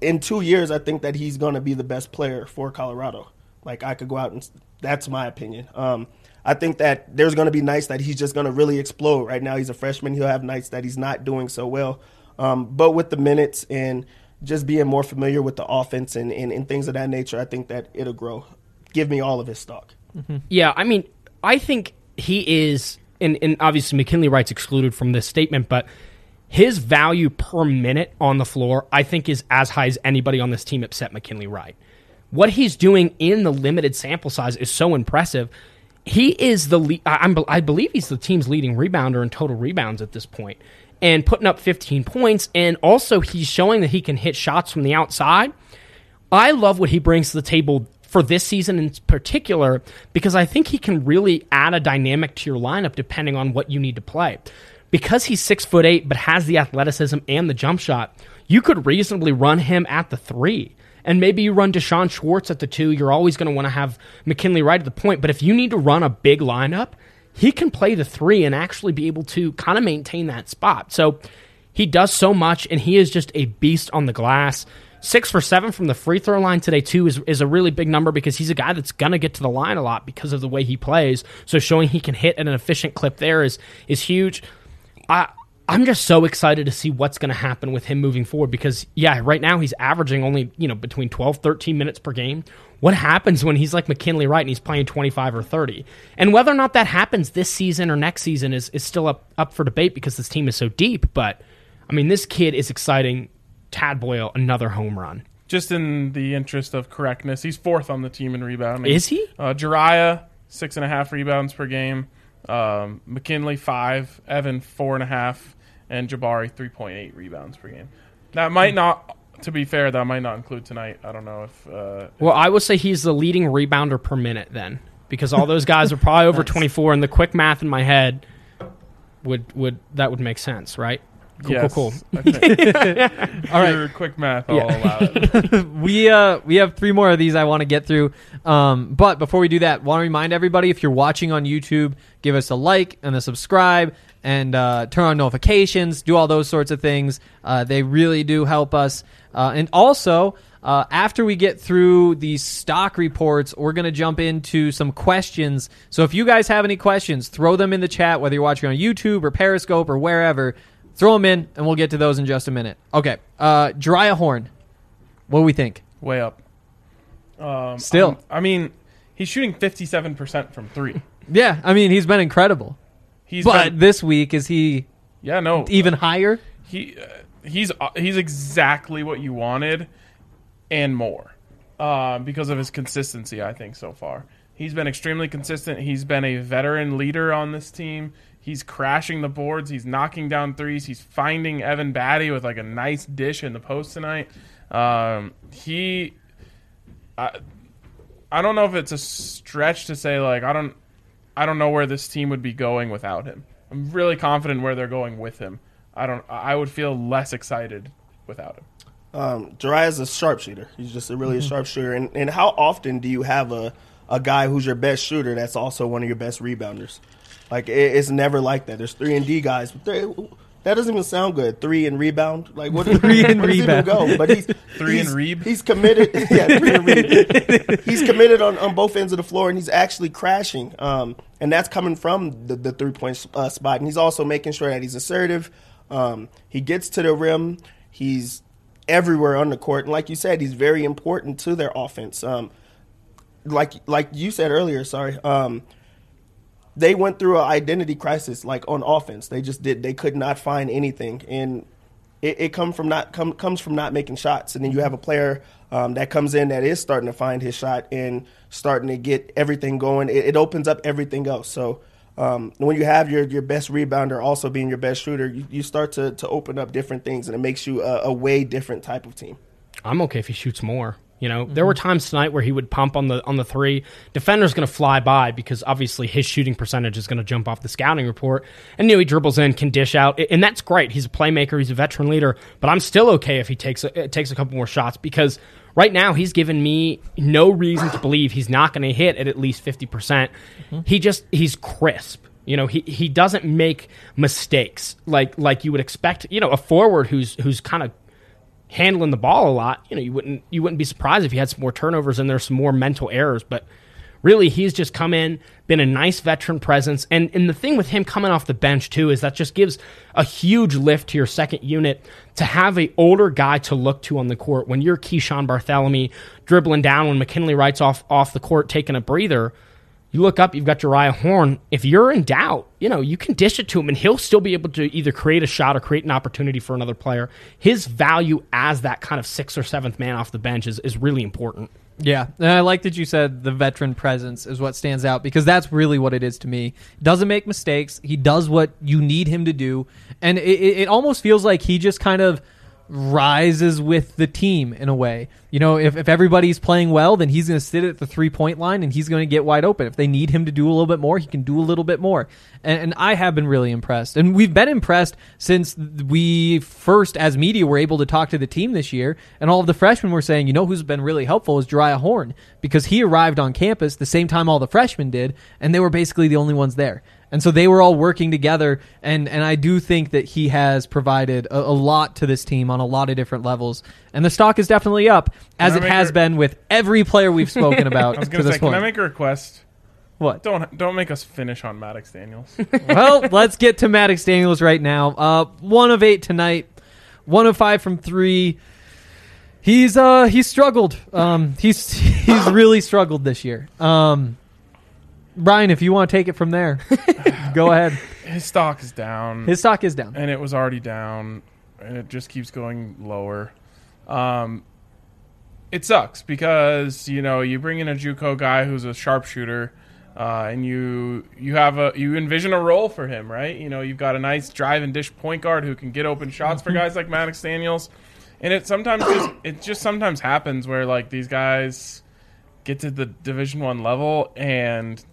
in two years, I think that he's going to be the best player for Colorado. Like I could go out and that's my opinion. Um, I think that there's going to be nights that he's just going to really explode. Right now, he's a freshman. He'll have nights that he's not doing so well. Um, but with the minutes and just being more familiar with the offense and, and, and, things of that nature, I think that it'll grow. Give me all of his stock. Mm-hmm. Yeah, I mean, I think he is, and, and obviously McKinley Wright's excluded from this statement, but his value per minute on the floor, I think, is as high as anybody on this team except McKinley Wright. What he's doing in the limited sample size is so impressive. He is the le- I, I believe he's the team's leading rebounder in total rebounds at this point and putting up 15 points. And also, he's showing that he can hit shots from the outside. I love what he brings to the table for this season in particular because I think he can really add a dynamic to your lineup depending on what you need to play. Because he's six foot eight but has the athleticism and the jump shot, you could reasonably run him at the three. And maybe you run D'Shawn Schwartz at the two. You're always going to want to have McKinley Wright at the point. But if you need to run a big lineup, he can play the three and actually be able to kind of maintain that spot. So he does so much, and he is just a beast on the glass. Six for seven from the free throw line today, too, is, is a really big number because he's a guy that's going to get to the line a lot because of the way he plays. So showing he can hit at an efficient clip there is, is huge. I, I'm just so excited to see what's going to happen with him moving forward because, yeah, right now he's averaging only, you know, between 12, 13 minutes per game. What happens when he's like McKinley Wright and he's playing 25 or 30? And whether or not that happens this season or next season is, is still up, up for debate because this team is so deep. But, I mean, this kid is exciting. Tad Boyle, another home run. Just in the interest of correctness, he's fourth on the team in rebounding. Is he? Uh, Jeriah, six and a half rebounds per game. Um, McKinley, five. Evan, four and a half. And Jabari, 3.8 rebounds per game. That might not to be fair, that might not include tonight. I don't know if. Uh, well, I would say he's the leading rebounder per minute then, because all those guys are probably over twenty four, and the quick math in my head would would that would make sense, right? Cool, yes. cool, cool. all right, Your quick math. I'll yeah. allow it. we uh we have three more of these I want to get through. Um, but before we do that, want to remind everybody if you're watching on YouTube, give us a like and a subscribe and uh, turn on notifications, do all those sorts of things. Uh, they really do help us. Uh, and also, uh, after we get through these stock reports, we're going to jump into some questions. So if you guys have any questions, throw them in the chat, whether you're watching on YouTube or Periscope or wherever. Throw them in, and we'll get to those in just a minute. Okay. Uh, Jeriah Horne, what do we think? Way up. Um, Still. I'm, I mean, he's shooting 57% from three. yeah, I mean, he's been incredible. He's but been, this week, is he yeah, no, even higher? He uh, he's uh, he's exactly what you wanted and more uh, because of his consistency. I think so far he's been extremely consistent. He's been a veteran leader on this team. He's crashing the boards. He's knocking down threes. He's finding Evan Battey with like a nice dish in the post tonight. Um, he, I, I don't know if it's a stretch to say like I don't, I don't know where this team would be going without him. I'm really confident where they're going with him. I don't. I would feel less excited without him. Um, Jeriah is a sharpshooter. He's just a really mm-hmm. sharpshooter. And, and how often do you have a, a guy who's your best shooter that's also one of your best rebounders? Like it, it's never like that. There's three and D guys. that doesn't even sound good. Three and rebound. Like what? three and rebound. Go? But he's three he's, and reeb. He's committed. yeah, three and reeb. he's committed on, on both ends of the floor, and he's actually crashing. Um, and that's coming from the, the three point uh, spot. And he's also making sure that he's assertive. Um, he gets to the rim. He's everywhere on the court, and like you said, he's very important to their offense. Um, like like you said earlier, sorry. Um, they went through an identity crisis, like on offense. They just did. They could not find anything, and it, it come from not come, comes from not making shots. And then you have a player um, that comes in that is starting to find his shot and starting to get everything going. It, it opens up everything else. So um, when you have your, your best rebounder also being your best shooter, you, you start to, to open up different things, and it makes you a, a way different type of team. I'm okay if he shoots more. You know, there mm-hmm. were times tonight where he would pump on the on the three. Defender's going to fly by because obviously his shooting percentage is going to jump off the scouting report. And you know, he dribbles in, can dish out, and that's great. He's a playmaker, he's a veteran leader. But I'm still okay if he takes a, takes a couple more shots because right now he's given me no reason to believe he's not going to hit at at least fifty percent. Mm-hmm. He just he's crisp. You know, he, he doesn't make mistakes like like you would expect. You know, a forward who's who's kind of handling the ball a lot, you know, you wouldn't you wouldn't be surprised if he had some more turnovers and there's some more mental errors. But really, he's just come in, been a nice veteran presence, and and the thing with him coming off the bench too is that just gives a huge lift to your second unit to have a older guy to look to on the court when you're Keeshawn Barthelemy dribbling down when McKinley Wright's off off the court taking a breather. You look up, you've got Jeriah Horne. If you're in doubt, you know, you can dish it to him and he'll still be able to either create a shot or create an opportunity for another player. His value as that kind of sixth or seventh man off the bench is, is really important. Yeah, and I like that you said the veteran presence is what stands out because that's really what it is to me. Doesn't make mistakes. He does what you need him to do, and it, it it almost feels like he just kind of rises with the team in a way. You know, if, if everybody's playing well, then he's going to sit at the three point line and he's going to get wide open. If they need him to do a little bit more, he can do a little bit more. And, and I have been really impressed. And we've been impressed since we first, as media, were able to talk to the team this year. And all of the freshmen were saying, you know, who's been really helpful is Jeriah Horne because he arrived on campus the same time all the freshmen did, and they were basically the only ones there. And so they were all working together, and, and I do think that he has provided a, a lot to this team on a lot of different levels. And the stock is definitely up, as Can it make has been with every player we've spoken about I was to this say, point. can I make a request? what? Don't don't make us finish on Maddox Daniels. well, let's get to Maddox Daniels right now. Uh, one of eight tonight, one of five from three. He's uh he's struggled. Um, he's he's really struggled this year. Um, Brian, if you want to take it from there, go ahead. His stock is down. His stock is down. and it was already down, and it just keeps going lower. Um, it sucks because you know you bring in a JUCO guy who's a sharpshooter, uh, and you you have a you envision a role for him, right? You know you've got a nice drive and dish point guard who can get open shots for guys like Maddox Daniels, and it sometimes just it just sometimes happens where like these guys get to the Division One level and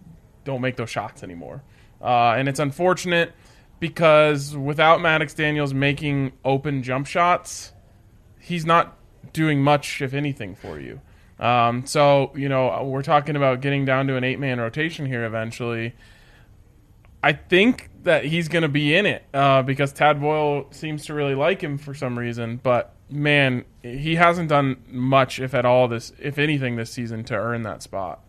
don't make those shots anymore. Uh, and it's unfortunate because without Maddox Daniels making open jump shots, he's not doing much, if anything, for you. Um, so, you know, we're talking about getting down to an eight man rotation here eventually. I think that he's going to be in it uh, because Tad Boyle seems to really like him for some reason. But man, he hasn't done much, if at all, this, if anything, this season to earn that spot.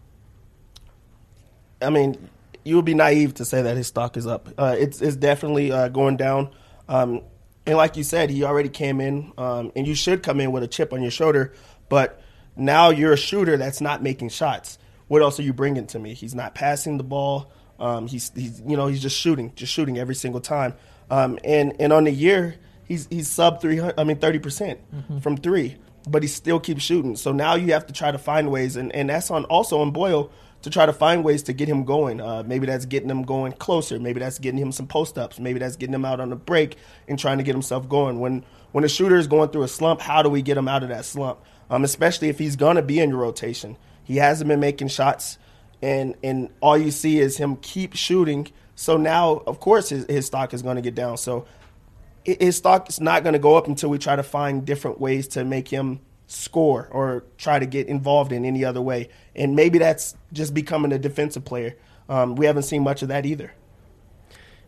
I mean, you would be naive to say that his stock is up. Uh, it's it's definitely uh, going down. Um, and like you said, he already came in, um, and you should come in with a chip on your shoulder. But now you're a shooter that's not making shots. What else are you bringing to me? He's not passing the ball. Um, he's he's you know he's just shooting, just shooting every single time. Um, and and on the year, he's he's sub three hundred. I mean thirty percent from three, but he still keeps shooting. So now you have to try to find ways, and and that's on also on Boyle to try to find ways to get him going. Uh, maybe that's getting him going closer. Maybe that's getting him some post ups. Maybe that's getting him out on a break and trying to get himself going. When when a shooter is going through a slump, how do we get him out of that slump? Um, especially if he's gonna be in your rotation. He hasn't been making shots, and and all you see is him keep shooting. So now, of course, his, his stock is going to get down. So his stock is not going to go up until we try to find different ways to make him score or try to get involved in any other way. And maybe that's just becoming a defensive player. Um, we haven't seen much of that either.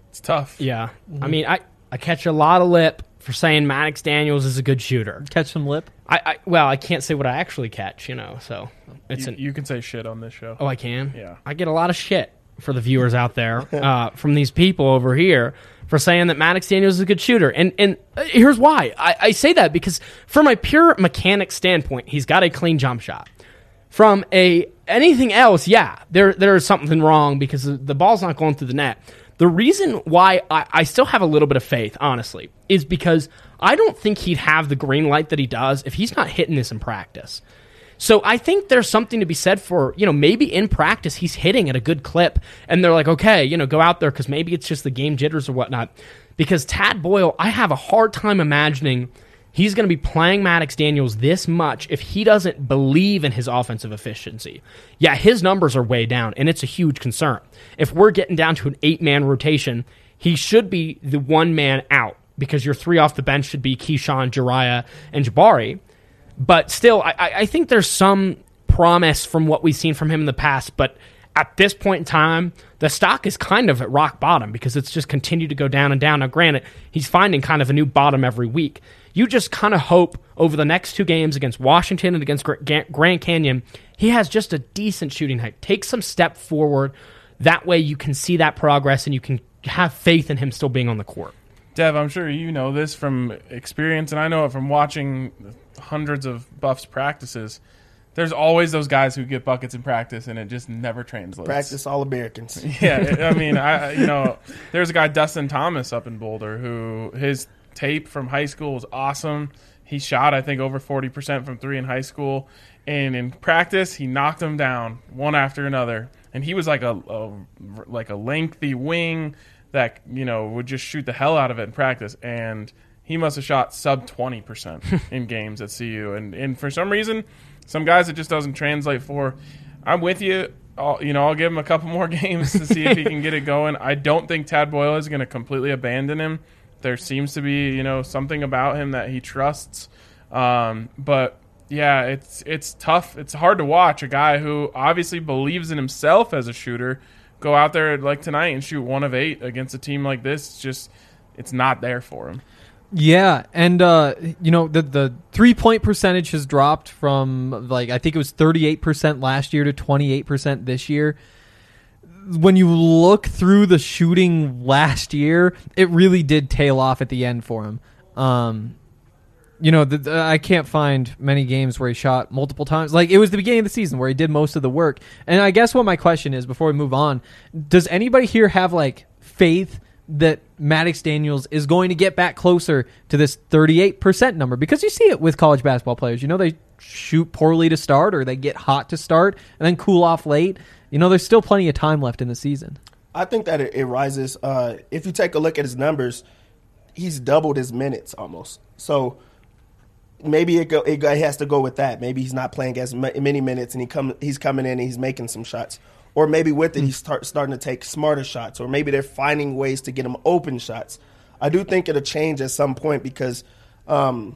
It's tough. Yeah. I mean, I, I catch a lot of lip for saying Maddox Daniels is a good shooter. Catch some lip. I, I well, I can't say what I actually catch, you know. So it's You, an you can say shit on this show. oh, I can. Yeah. I get a lot of shit for the viewers out there uh, from these people over here for saying that Maddox Daniels is a good shooter, and and uh, here's why I, I say that because from a pure mechanic standpoint, he's got a clean jump shot. From a anything else, yeah, there there is something wrong because the the ball's not going through the net. The reason why I, I still have a little bit of faith, honestly, is because I don't think he'd have the green light that he does if he's not hitting this in practice. So I think there's something to be said for, you know, maybe in practice he's hitting at a good clip and they're like, okay, you know, go out there because maybe it's just the game jitters or whatnot. Because Tad Boyle, I have a hard time imagining he's going to be playing Maddox Daniels this much if he doesn't believe in his offensive efficiency. Yeah, his numbers are way down, and it's a huge concern. If we're getting down to an eight man rotation, he should be the one man out because your three off the bench should be Keeshawn, Jeriah, and Jabari. But still, I, I think there's some promise from what we've seen from him in the past, but at this point in time, the stock is kind of at rock bottom because it's just continued to go down and down. Now, granted, he's finding kind of a new bottom every week. You just kind of hope over the next two games against Washington and against Grand Canyon, he has just a decent shooting height. Take some step forward. That way, you can see that progress and you can have faith in him still being on the court. Dev, I'm sure you know this from experience, and I know it from watching hundreds of Buffs practices there's always those guys who get buckets in practice and it just never translates. Practice all Americans. yeah, I mean, I you know, there's a guy Dustin Thomas up in Boulder who his tape from high school was awesome. He shot I think over 40% from 3 in high school and in practice he knocked them down one after another and he was like a, a like a lengthy wing that, you know, would just shoot the hell out of it in practice and he must have shot sub 20% in games at CU and and for some reason some guys it just doesn't translate for. I'm with you. I'll, you know, I'll give him a couple more games to see if he can get it going. I don't think Tad Boyle is going to completely abandon him. There seems to be, you know, something about him that he trusts. Um, but yeah, it's it's tough. It's hard to watch a guy who obviously believes in himself as a shooter go out there like tonight and shoot one of eight against a team like this. It's just it's not there for him. Yeah, and uh, you know the the three point percentage has dropped from like I think it was thirty eight percent last year to twenty eight percent this year. When you look through the shooting last year, it really did tail off at the end for him. Um, you know, the, the, I can't find many games where he shot multiple times. Like it was the beginning of the season where he did most of the work. And I guess what my question is before we move on, does anybody here have like faith that Maddox Daniels is going to get back closer to this 38% number because you see it with college basketball players. You know, they shoot poorly to start or they get hot to start and then cool off late. You know, there's still plenty of time left in the season. I think that it, it rises. Uh, if you take a look at his numbers, he's doubled his minutes almost. So maybe it, go, it has to go with that. Maybe he's not playing as many minutes and he come, he's coming in and he's making some shots or maybe with it he's start, starting to take smarter shots, or maybe they're finding ways to get him open shots. I do think it'll change at some point because, um,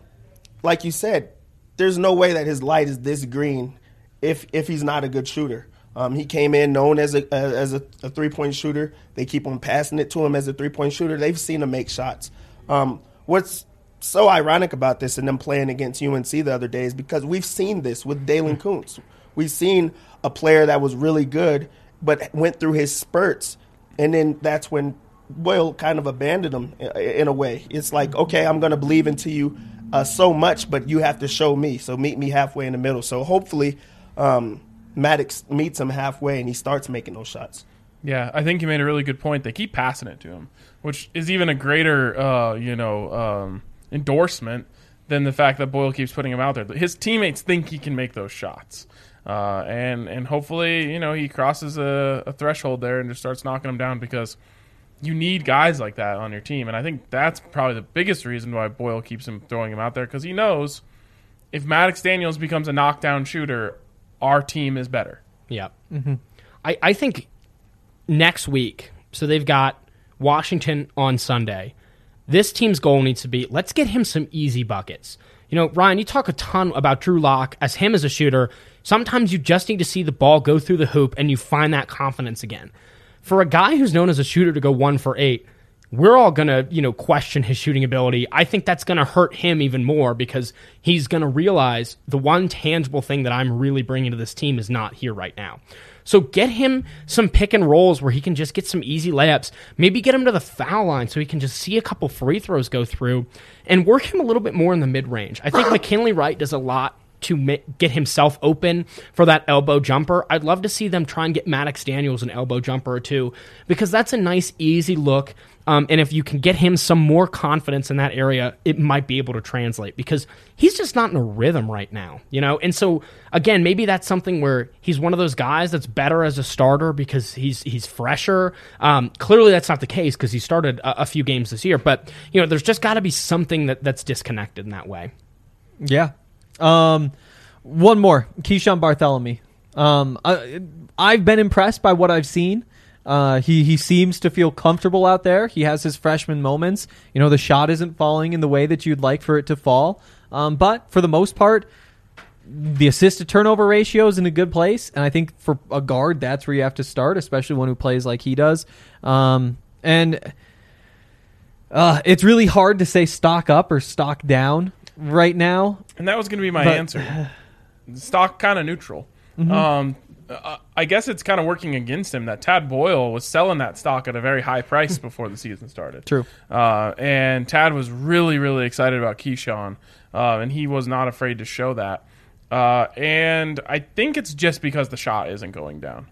like you said, there's no way that his light is this green if if he's not a good shooter. Um, he came in known as a as a, a three point shooter. They keep on passing it to him as a three point shooter. They've seen him make shots. Um, what's so ironic about this and them playing against UNC the other day is because we've seen this with Daylen Kountz. We've seen a player that was really good, but went through his spurts, and then that's when Boyle kind of abandoned him in a way. It's like, okay, I'm going to believe into you uh, so much, but you have to show me. So meet me halfway in the middle. So hopefully, um, Maddox meets him halfway and he starts making those shots. Yeah, I think you made a really good point. They keep passing it to him, which is even a greater, uh, you know, um, endorsement than the fact that Boyle keeps putting him out there. His teammates think he can make those shots. Uh, and and hopefully, you know, he crosses a, a, threshold there and just starts knocking them down because you need guys like that on your team. And I think that's probably the biggest reason why Boyle keeps him throwing him out there because he knows if Maddox Daniels becomes a knockdown shooter, our team is better. Yeah. Mm-hmm. I, I think next week, so they've got Washington on Sunday. This team's goal needs to be let's get him some easy buckets. You know, Ryan, you talk a ton about Drew Lock as him as a shooter. Sometimes you just need to see the ball go through the hoop and you find that confidence again. For a guy who's known as a shooter to go one for eight, we're all going to, you know, question his shooting ability. I think that's going to hurt him even more because he's going to realize the one tangible thing that I'm really bringing to this team is not here right now. So get him some pick and rolls where he can just get some easy layups. Maybe get him to the foul line so he can just see a couple free throws go through and work him a little bit more in the mid range. I think McKinley Wright does a lot to ma- get himself open for that elbow jumper. I'd love to see them try and get Maddox Daniels an elbow jumper or two because that's a nice, easy look. Um, and if you can get him some more confidence in that area, it might be able to translate because he's just not in a rhythm right now, you know. And so again, maybe that's something where he's one of those guys that's better as a starter because he's he's fresher. Um, clearly, that's not the case because he started a, a few games this year. But you know, there's just got to be something that, that's disconnected in that way. Yeah. Um, one more, Keeshawn Barthelemy. Um, I, I've been impressed by what I've seen. Uh, he he seems to feel comfortable out there. He has his freshman moments. You know, the shot isn't falling in the way that you'd like for it to fall. Um, but for the most part, the assist to turnover ratio is in a good place, and I think for a guard, that's where you have to start, especially one who plays like he does. Um, and uh, it's really hard to say stock up or stock down right now. And that was going to be my But- answer. Stock kind of neutral. Um, uh, I guess it's kind of working against him that Tad Boyle was selling that stock at a very high price before the season started. True. Uh, and Tad was really, really excited about Keeshawn, uh, and he was not afraid to show that. Uh, and I think it's just because the shot isn't going down.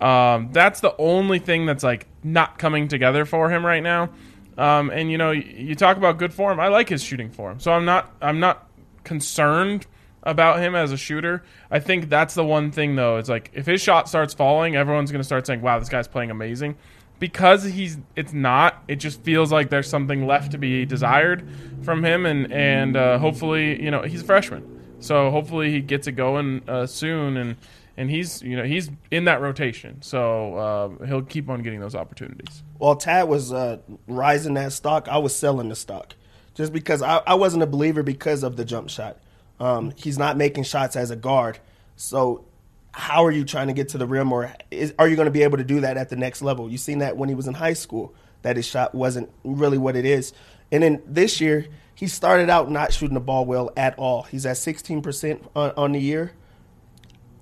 Um, that's the only thing that's like not coming together for him right now. Um, and you know, you, talk about good form. I like his shooting form, so I'm not I'm not concerned about him as a shooter. I think that's the one thing though. It's like if his shot starts falling, everyone's going to start saying, "Wow, this guy's playing amazing." Because he's it's not. It just feels like there's something left to be desired from him, and and uh, hopefully, you know, he's a freshman, so hopefully he gets it going uh, soon, and and he's you know he's in that rotation, so uh, he'll keep on getting those opportunities. While Tad was uh, rising that stock, I was selling the stock just because I, I wasn't a believer because of the jump shot. Um, he's not making shots as a guard. So, how are you trying to get to the rim, or is, are you going to be able to do that at the next level? You've seen that when he was in high school, that his shot wasn't really what it is. And then this year, he started out not shooting the ball well at all. He's at 16% on, on the year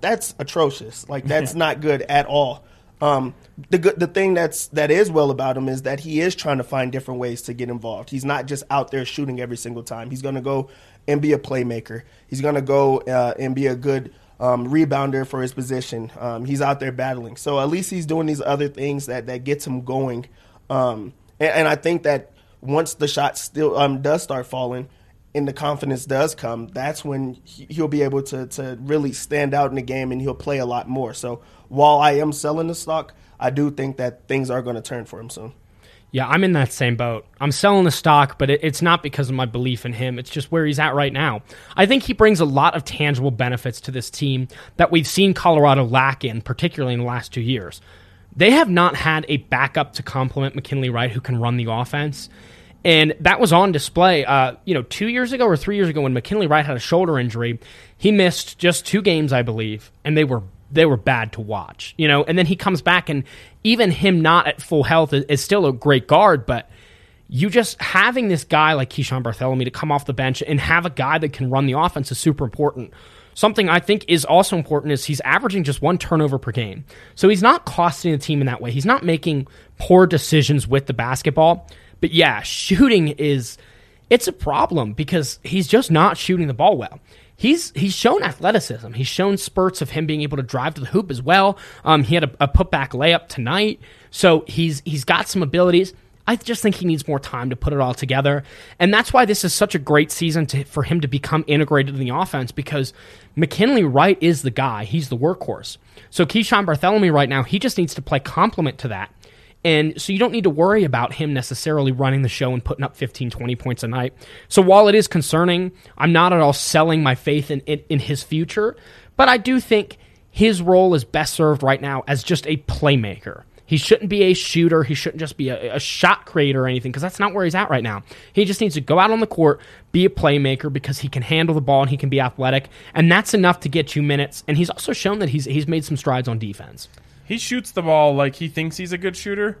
that's atrocious. Like that's not good at all. Um, the good, the thing that's that is well about him is that he is trying to find different ways to get involved. He's not just out there shooting every single time. He's going to go and be a playmaker. He's going to go uh, and be a good um, rebounder for his position. Um, he's out there battling. So at least he's doing these other things that that gets him going. Um, and, and I think that once the shot still um, does start falling and the confidence does come, that's when he- he'll be able to to really stand out in the game and he'll play a lot more. So while I am selling the stock, I do think that things are going to turn for him soon. Yeah, I'm in that same boat. I'm selling the stock, but it's not because of my belief in him. It's just where he's at right now. I think he brings a lot of tangible benefits to this team that we've seen Colorado lack in, particularly in the last two years. They have not had a backup to complement McKinley Wright who can run the offense. And that was on display, uh, you know, two years ago or three years ago when McKinley Wright had a shoulder injury. He missed just two games, I believe, and they were they were bad to watch, you know. And then he comes back, and even him not at full health is, is still a great guard, but you just having this guy like Keeshawn Barthelemy to come off the bench and have a guy that can run the offense is super important. Something I think is also important is he's averaging just one turnover per game. So he's not costing the team in that way. He's not making poor decisions with the basketball. But yeah, shooting is it's a problem because he's just not shooting the ball well. He's he's shown athleticism. He's shown spurts of him being able to drive to the hoop as well. Um, he had a, a putback layup tonight, so he's he's got some abilities. I just think he needs more time to put it all together, and that's why this is such a great season to, for him to become integrated in the offense because McKinley Wright is the guy. He's the workhorse. So Keeshawn Barthelemy right now, he just needs to play complement to that. And so you don't need to worry about him necessarily running the show and putting up 15, 20 points a night. So while it is concerning, I'm not at all selling my faith in, in, in his future, but I do think his role is best served right now as just a playmaker. He shouldn't be a shooter. He shouldn't just be a, a shot creator or anything because that's not where he's at right now. He just needs to go out on the court, be a playmaker because he can handle the ball and he can be athletic, and that's enough to get you minutes. And he's also shown that he's he's made some strides on defense. He shoots the ball like he thinks he's a good shooter,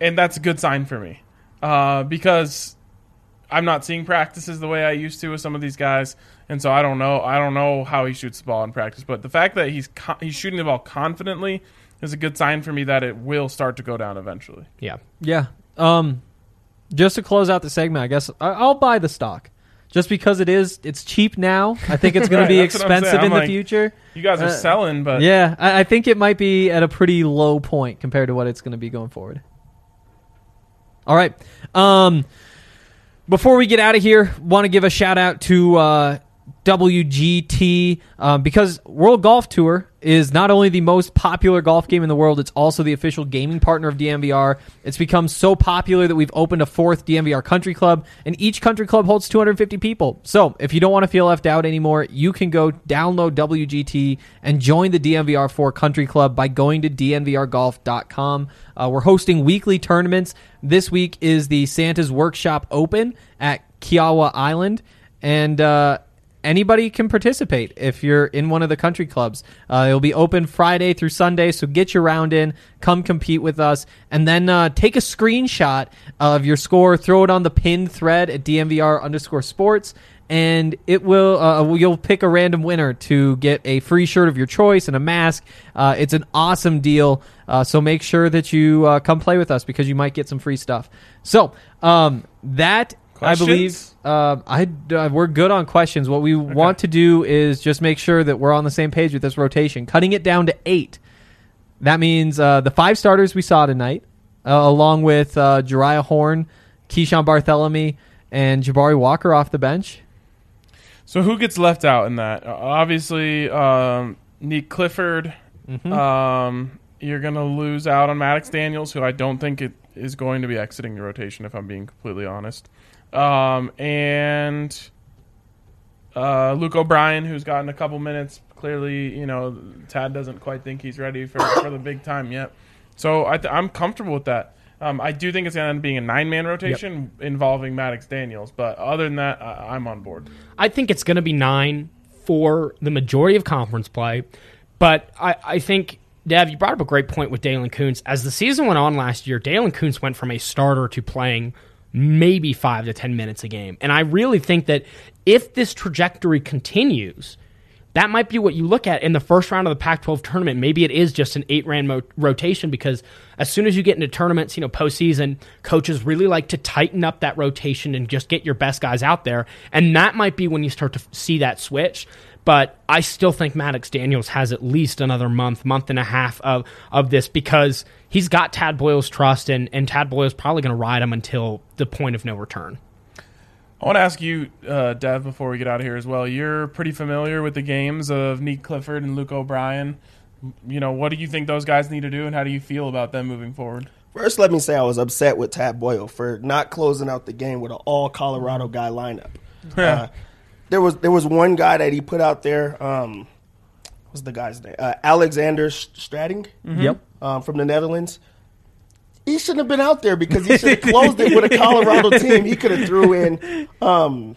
and that's a good sign for me. Uh, because I'm not seeing practices the way I used to with some of these guys, and so I don't know. I don't know how he shoots the ball in practice, but the fact that he's co- he's shooting the ball confidently is a good sign for me that it will start to go down eventually. Yeah. Yeah. Um, just to close out the segment, I guess I- I'll buy the stock. Just because it is it's cheap now. I think it's going Right, to be I'm expensive I'm in the like, future. You guys are Uh, selling, but Yeah, I, I think it might be at a pretty low point compared to what it's going to be going forward. All right. Um, before we get out of here, want to give a shout out to uh, WGT um, because World Golf Tour is not only the most popular golf game in the world, it's also the official gaming partner of DNVR. It's become so popular that we've opened a fourth DNVR country club, and each country club holds 250 people. So if you don't want to feel left out anymore, you can go download WGT and join the DNVR4 country club by going to DNVRgolf.com. Uh, we're hosting weekly tournaments. This week is the Santa's Workshop Open at Kiawah Island. And uh, anybody can participate if you're in one of the country clubs. Uh, it'll be open Friday through Sunday, so get your round in, come compete with us, and then uh, take a screenshot of your score, throw it on the pinned thread at DNVR underscore sports. And it will. Uh, you'll pick a random winner to get a free shirt of your choice and a mask. Uh, it's an awesome deal. Uh, so make sure that you uh, come play with us because you might get some free stuff. So um, that I believe uh, I uh, we're good on questions. What we want to do is just make sure that we're on the same page with this rotation, cutting it down to eight. That means uh, the five starters we saw tonight, uh, along with uh, Jeriah Horne, Keeshawn Barthelemy, and Jabari Walker off the bench. So who gets left out in that? Obviously, um, Nick Clifford. Mm-hmm. Um, you're gonna lose out on Maddox Daniels, who I don't think it is going to be exiting the rotation. If I'm being completely honest, um, and uh, Luke O'Brien, who's gotten a couple minutes. Clearly, you know, Tad doesn't quite think he's ready for, for the big time yet. So I th- I'm comfortable with that. Um, I do think it's going to end up being a nine man rotation involving Maddox Daniels, but other than that, I- I'm on board. I think it's going to be nine for the majority of conference play. But I, I think, Dev, you brought up a great point with Daylen Kountz. As the season went on last year, Daylen Kountz went from a starter to playing maybe five to 10 minutes a game. And I really think that if this trajectory continues, that might be what you look at in the first round of the Pac 12 tournament. Maybe it is just an eight round mo- rotation because as soon as you get into tournaments, you know, postseason, coaches really like to tighten up that rotation and just get your best guys out there. And that might be when you start to see that switch. But I still think Maddox Daniels has at least another month, month and a half of, of this because he's got Tad Boyle's trust, and, and Tad Boyle's probably going to ride him until the point of no return. I want to ask you, uh, Dev, before we get out of here as well. You're pretty familiar with the games of Nique Clifford and Luke O'Brien. You know, what do you think those guys need to do, and how do you feel about them moving forward? First, let me say I was upset with Tad Boyle for not closing out the game with an all Colorado guy lineup. uh, there was there was one guy that he put out there. Um, what's the guy's name? Uh, Alexander Strating Yep. um, from the Netherlands. He shouldn't have been out there because he should have closed it with a Colorado team. He could have threw in um,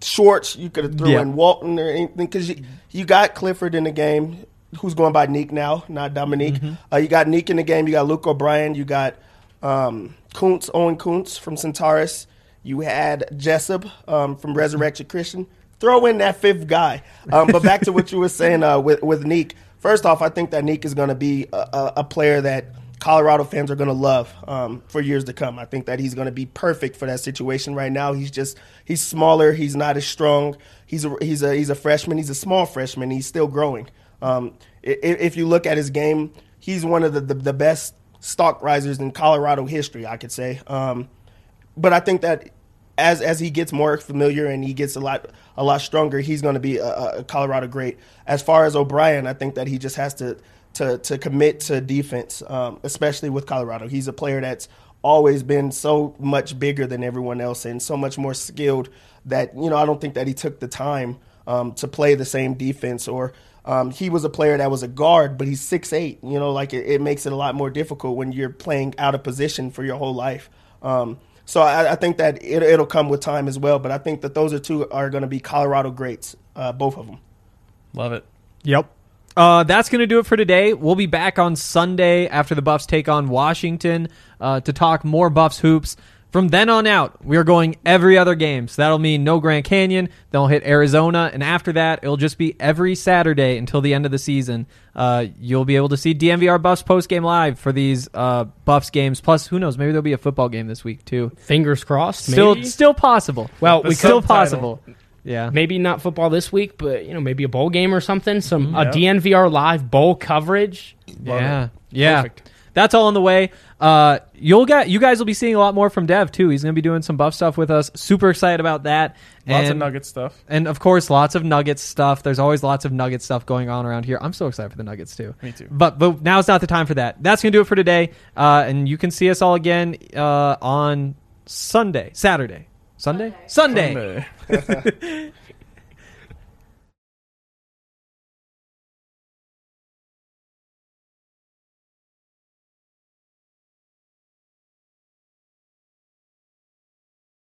Shorts. You could have threw Yeah. in Walton or anything because you, you got Clifford in the game, who's going by Nique now, not Dominique. Uh, you got Nique in the game. You got Luke O'Brien. You got um, Kuntz, Owen Kuntz from Centaurus. You had Jessup um, from Resurrection Christian. Throw in that fifth guy. Um, but back to what you were saying uh, with with Nique. First off, I think that Nique is going to be a, a, player that Colorado fans are going to love um, for years to come. I think that he's going to be perfect for that situation right now. He's just he's smaller. He's not as strong. He's a he's a he's a freshman. He's a small freshman. He's still growing. Um, i- i- if you look at his game, he's one of the, the, the best stock risers in Colorado history. I could say. Um, but I think that as as he gets more familiar and he gets a lot a lot stronger, he's going to be a, a Colorado great. As far as O'Brien, I think that he just has to to to commit to defense, um, especially with Colorado. He's a player that's always been so much bigger than everyone else and so much more skilled that you know I don't think that he took the time um, to play the same defense or. Um, he was a player that was a guard, but he's six eight. You know, like it, it makes it a lot more difficult when you're playing out of position for your whole life. Um, so I, I think that it, it'll come with time as well. But I think that those are two are going to be Colorado greats, uh, both of them. Love it. Yep. Uh, that's going to do it for today. We'll be back on Sunday after the Buffs take on Washington uh, to talk more Buffs hoops. From then on out, we are going every other game. So that'll mean no Grand Canyon. Then we'll hit Arizona, and after that, it'll just be every Saturday until the end of the season. Uh, you'll be able to see DNVR Buffs post game live for these uh, Buffs games. Plus, who knows? Maybe there'll be a football game this week too. Fingers crossed. Still, maybe. still possible. Well, we we still possible. Yeah. maybe not football this week, but you know maybe a bowl game or something. Some a Yeah. DNVR live bowl coverage. Yeah, yeah. Perfect. That's all on the way. Uh, you'll get you guys will be seeing a lot more from Dev too. He's going to be doing some buff stuff with us. Super excited about that. Lots of nugget stuff. and of course, lots of Nuggets stuff. There's always lots of Nugget stuff going on around here. I'm so excited for the Nuggets too. Me too. But but now's not the time for that. That's gonna do it for today. Uh, and you can see us all again uh, on Sunday, Saturday, Sunday, Sunday. Sunday.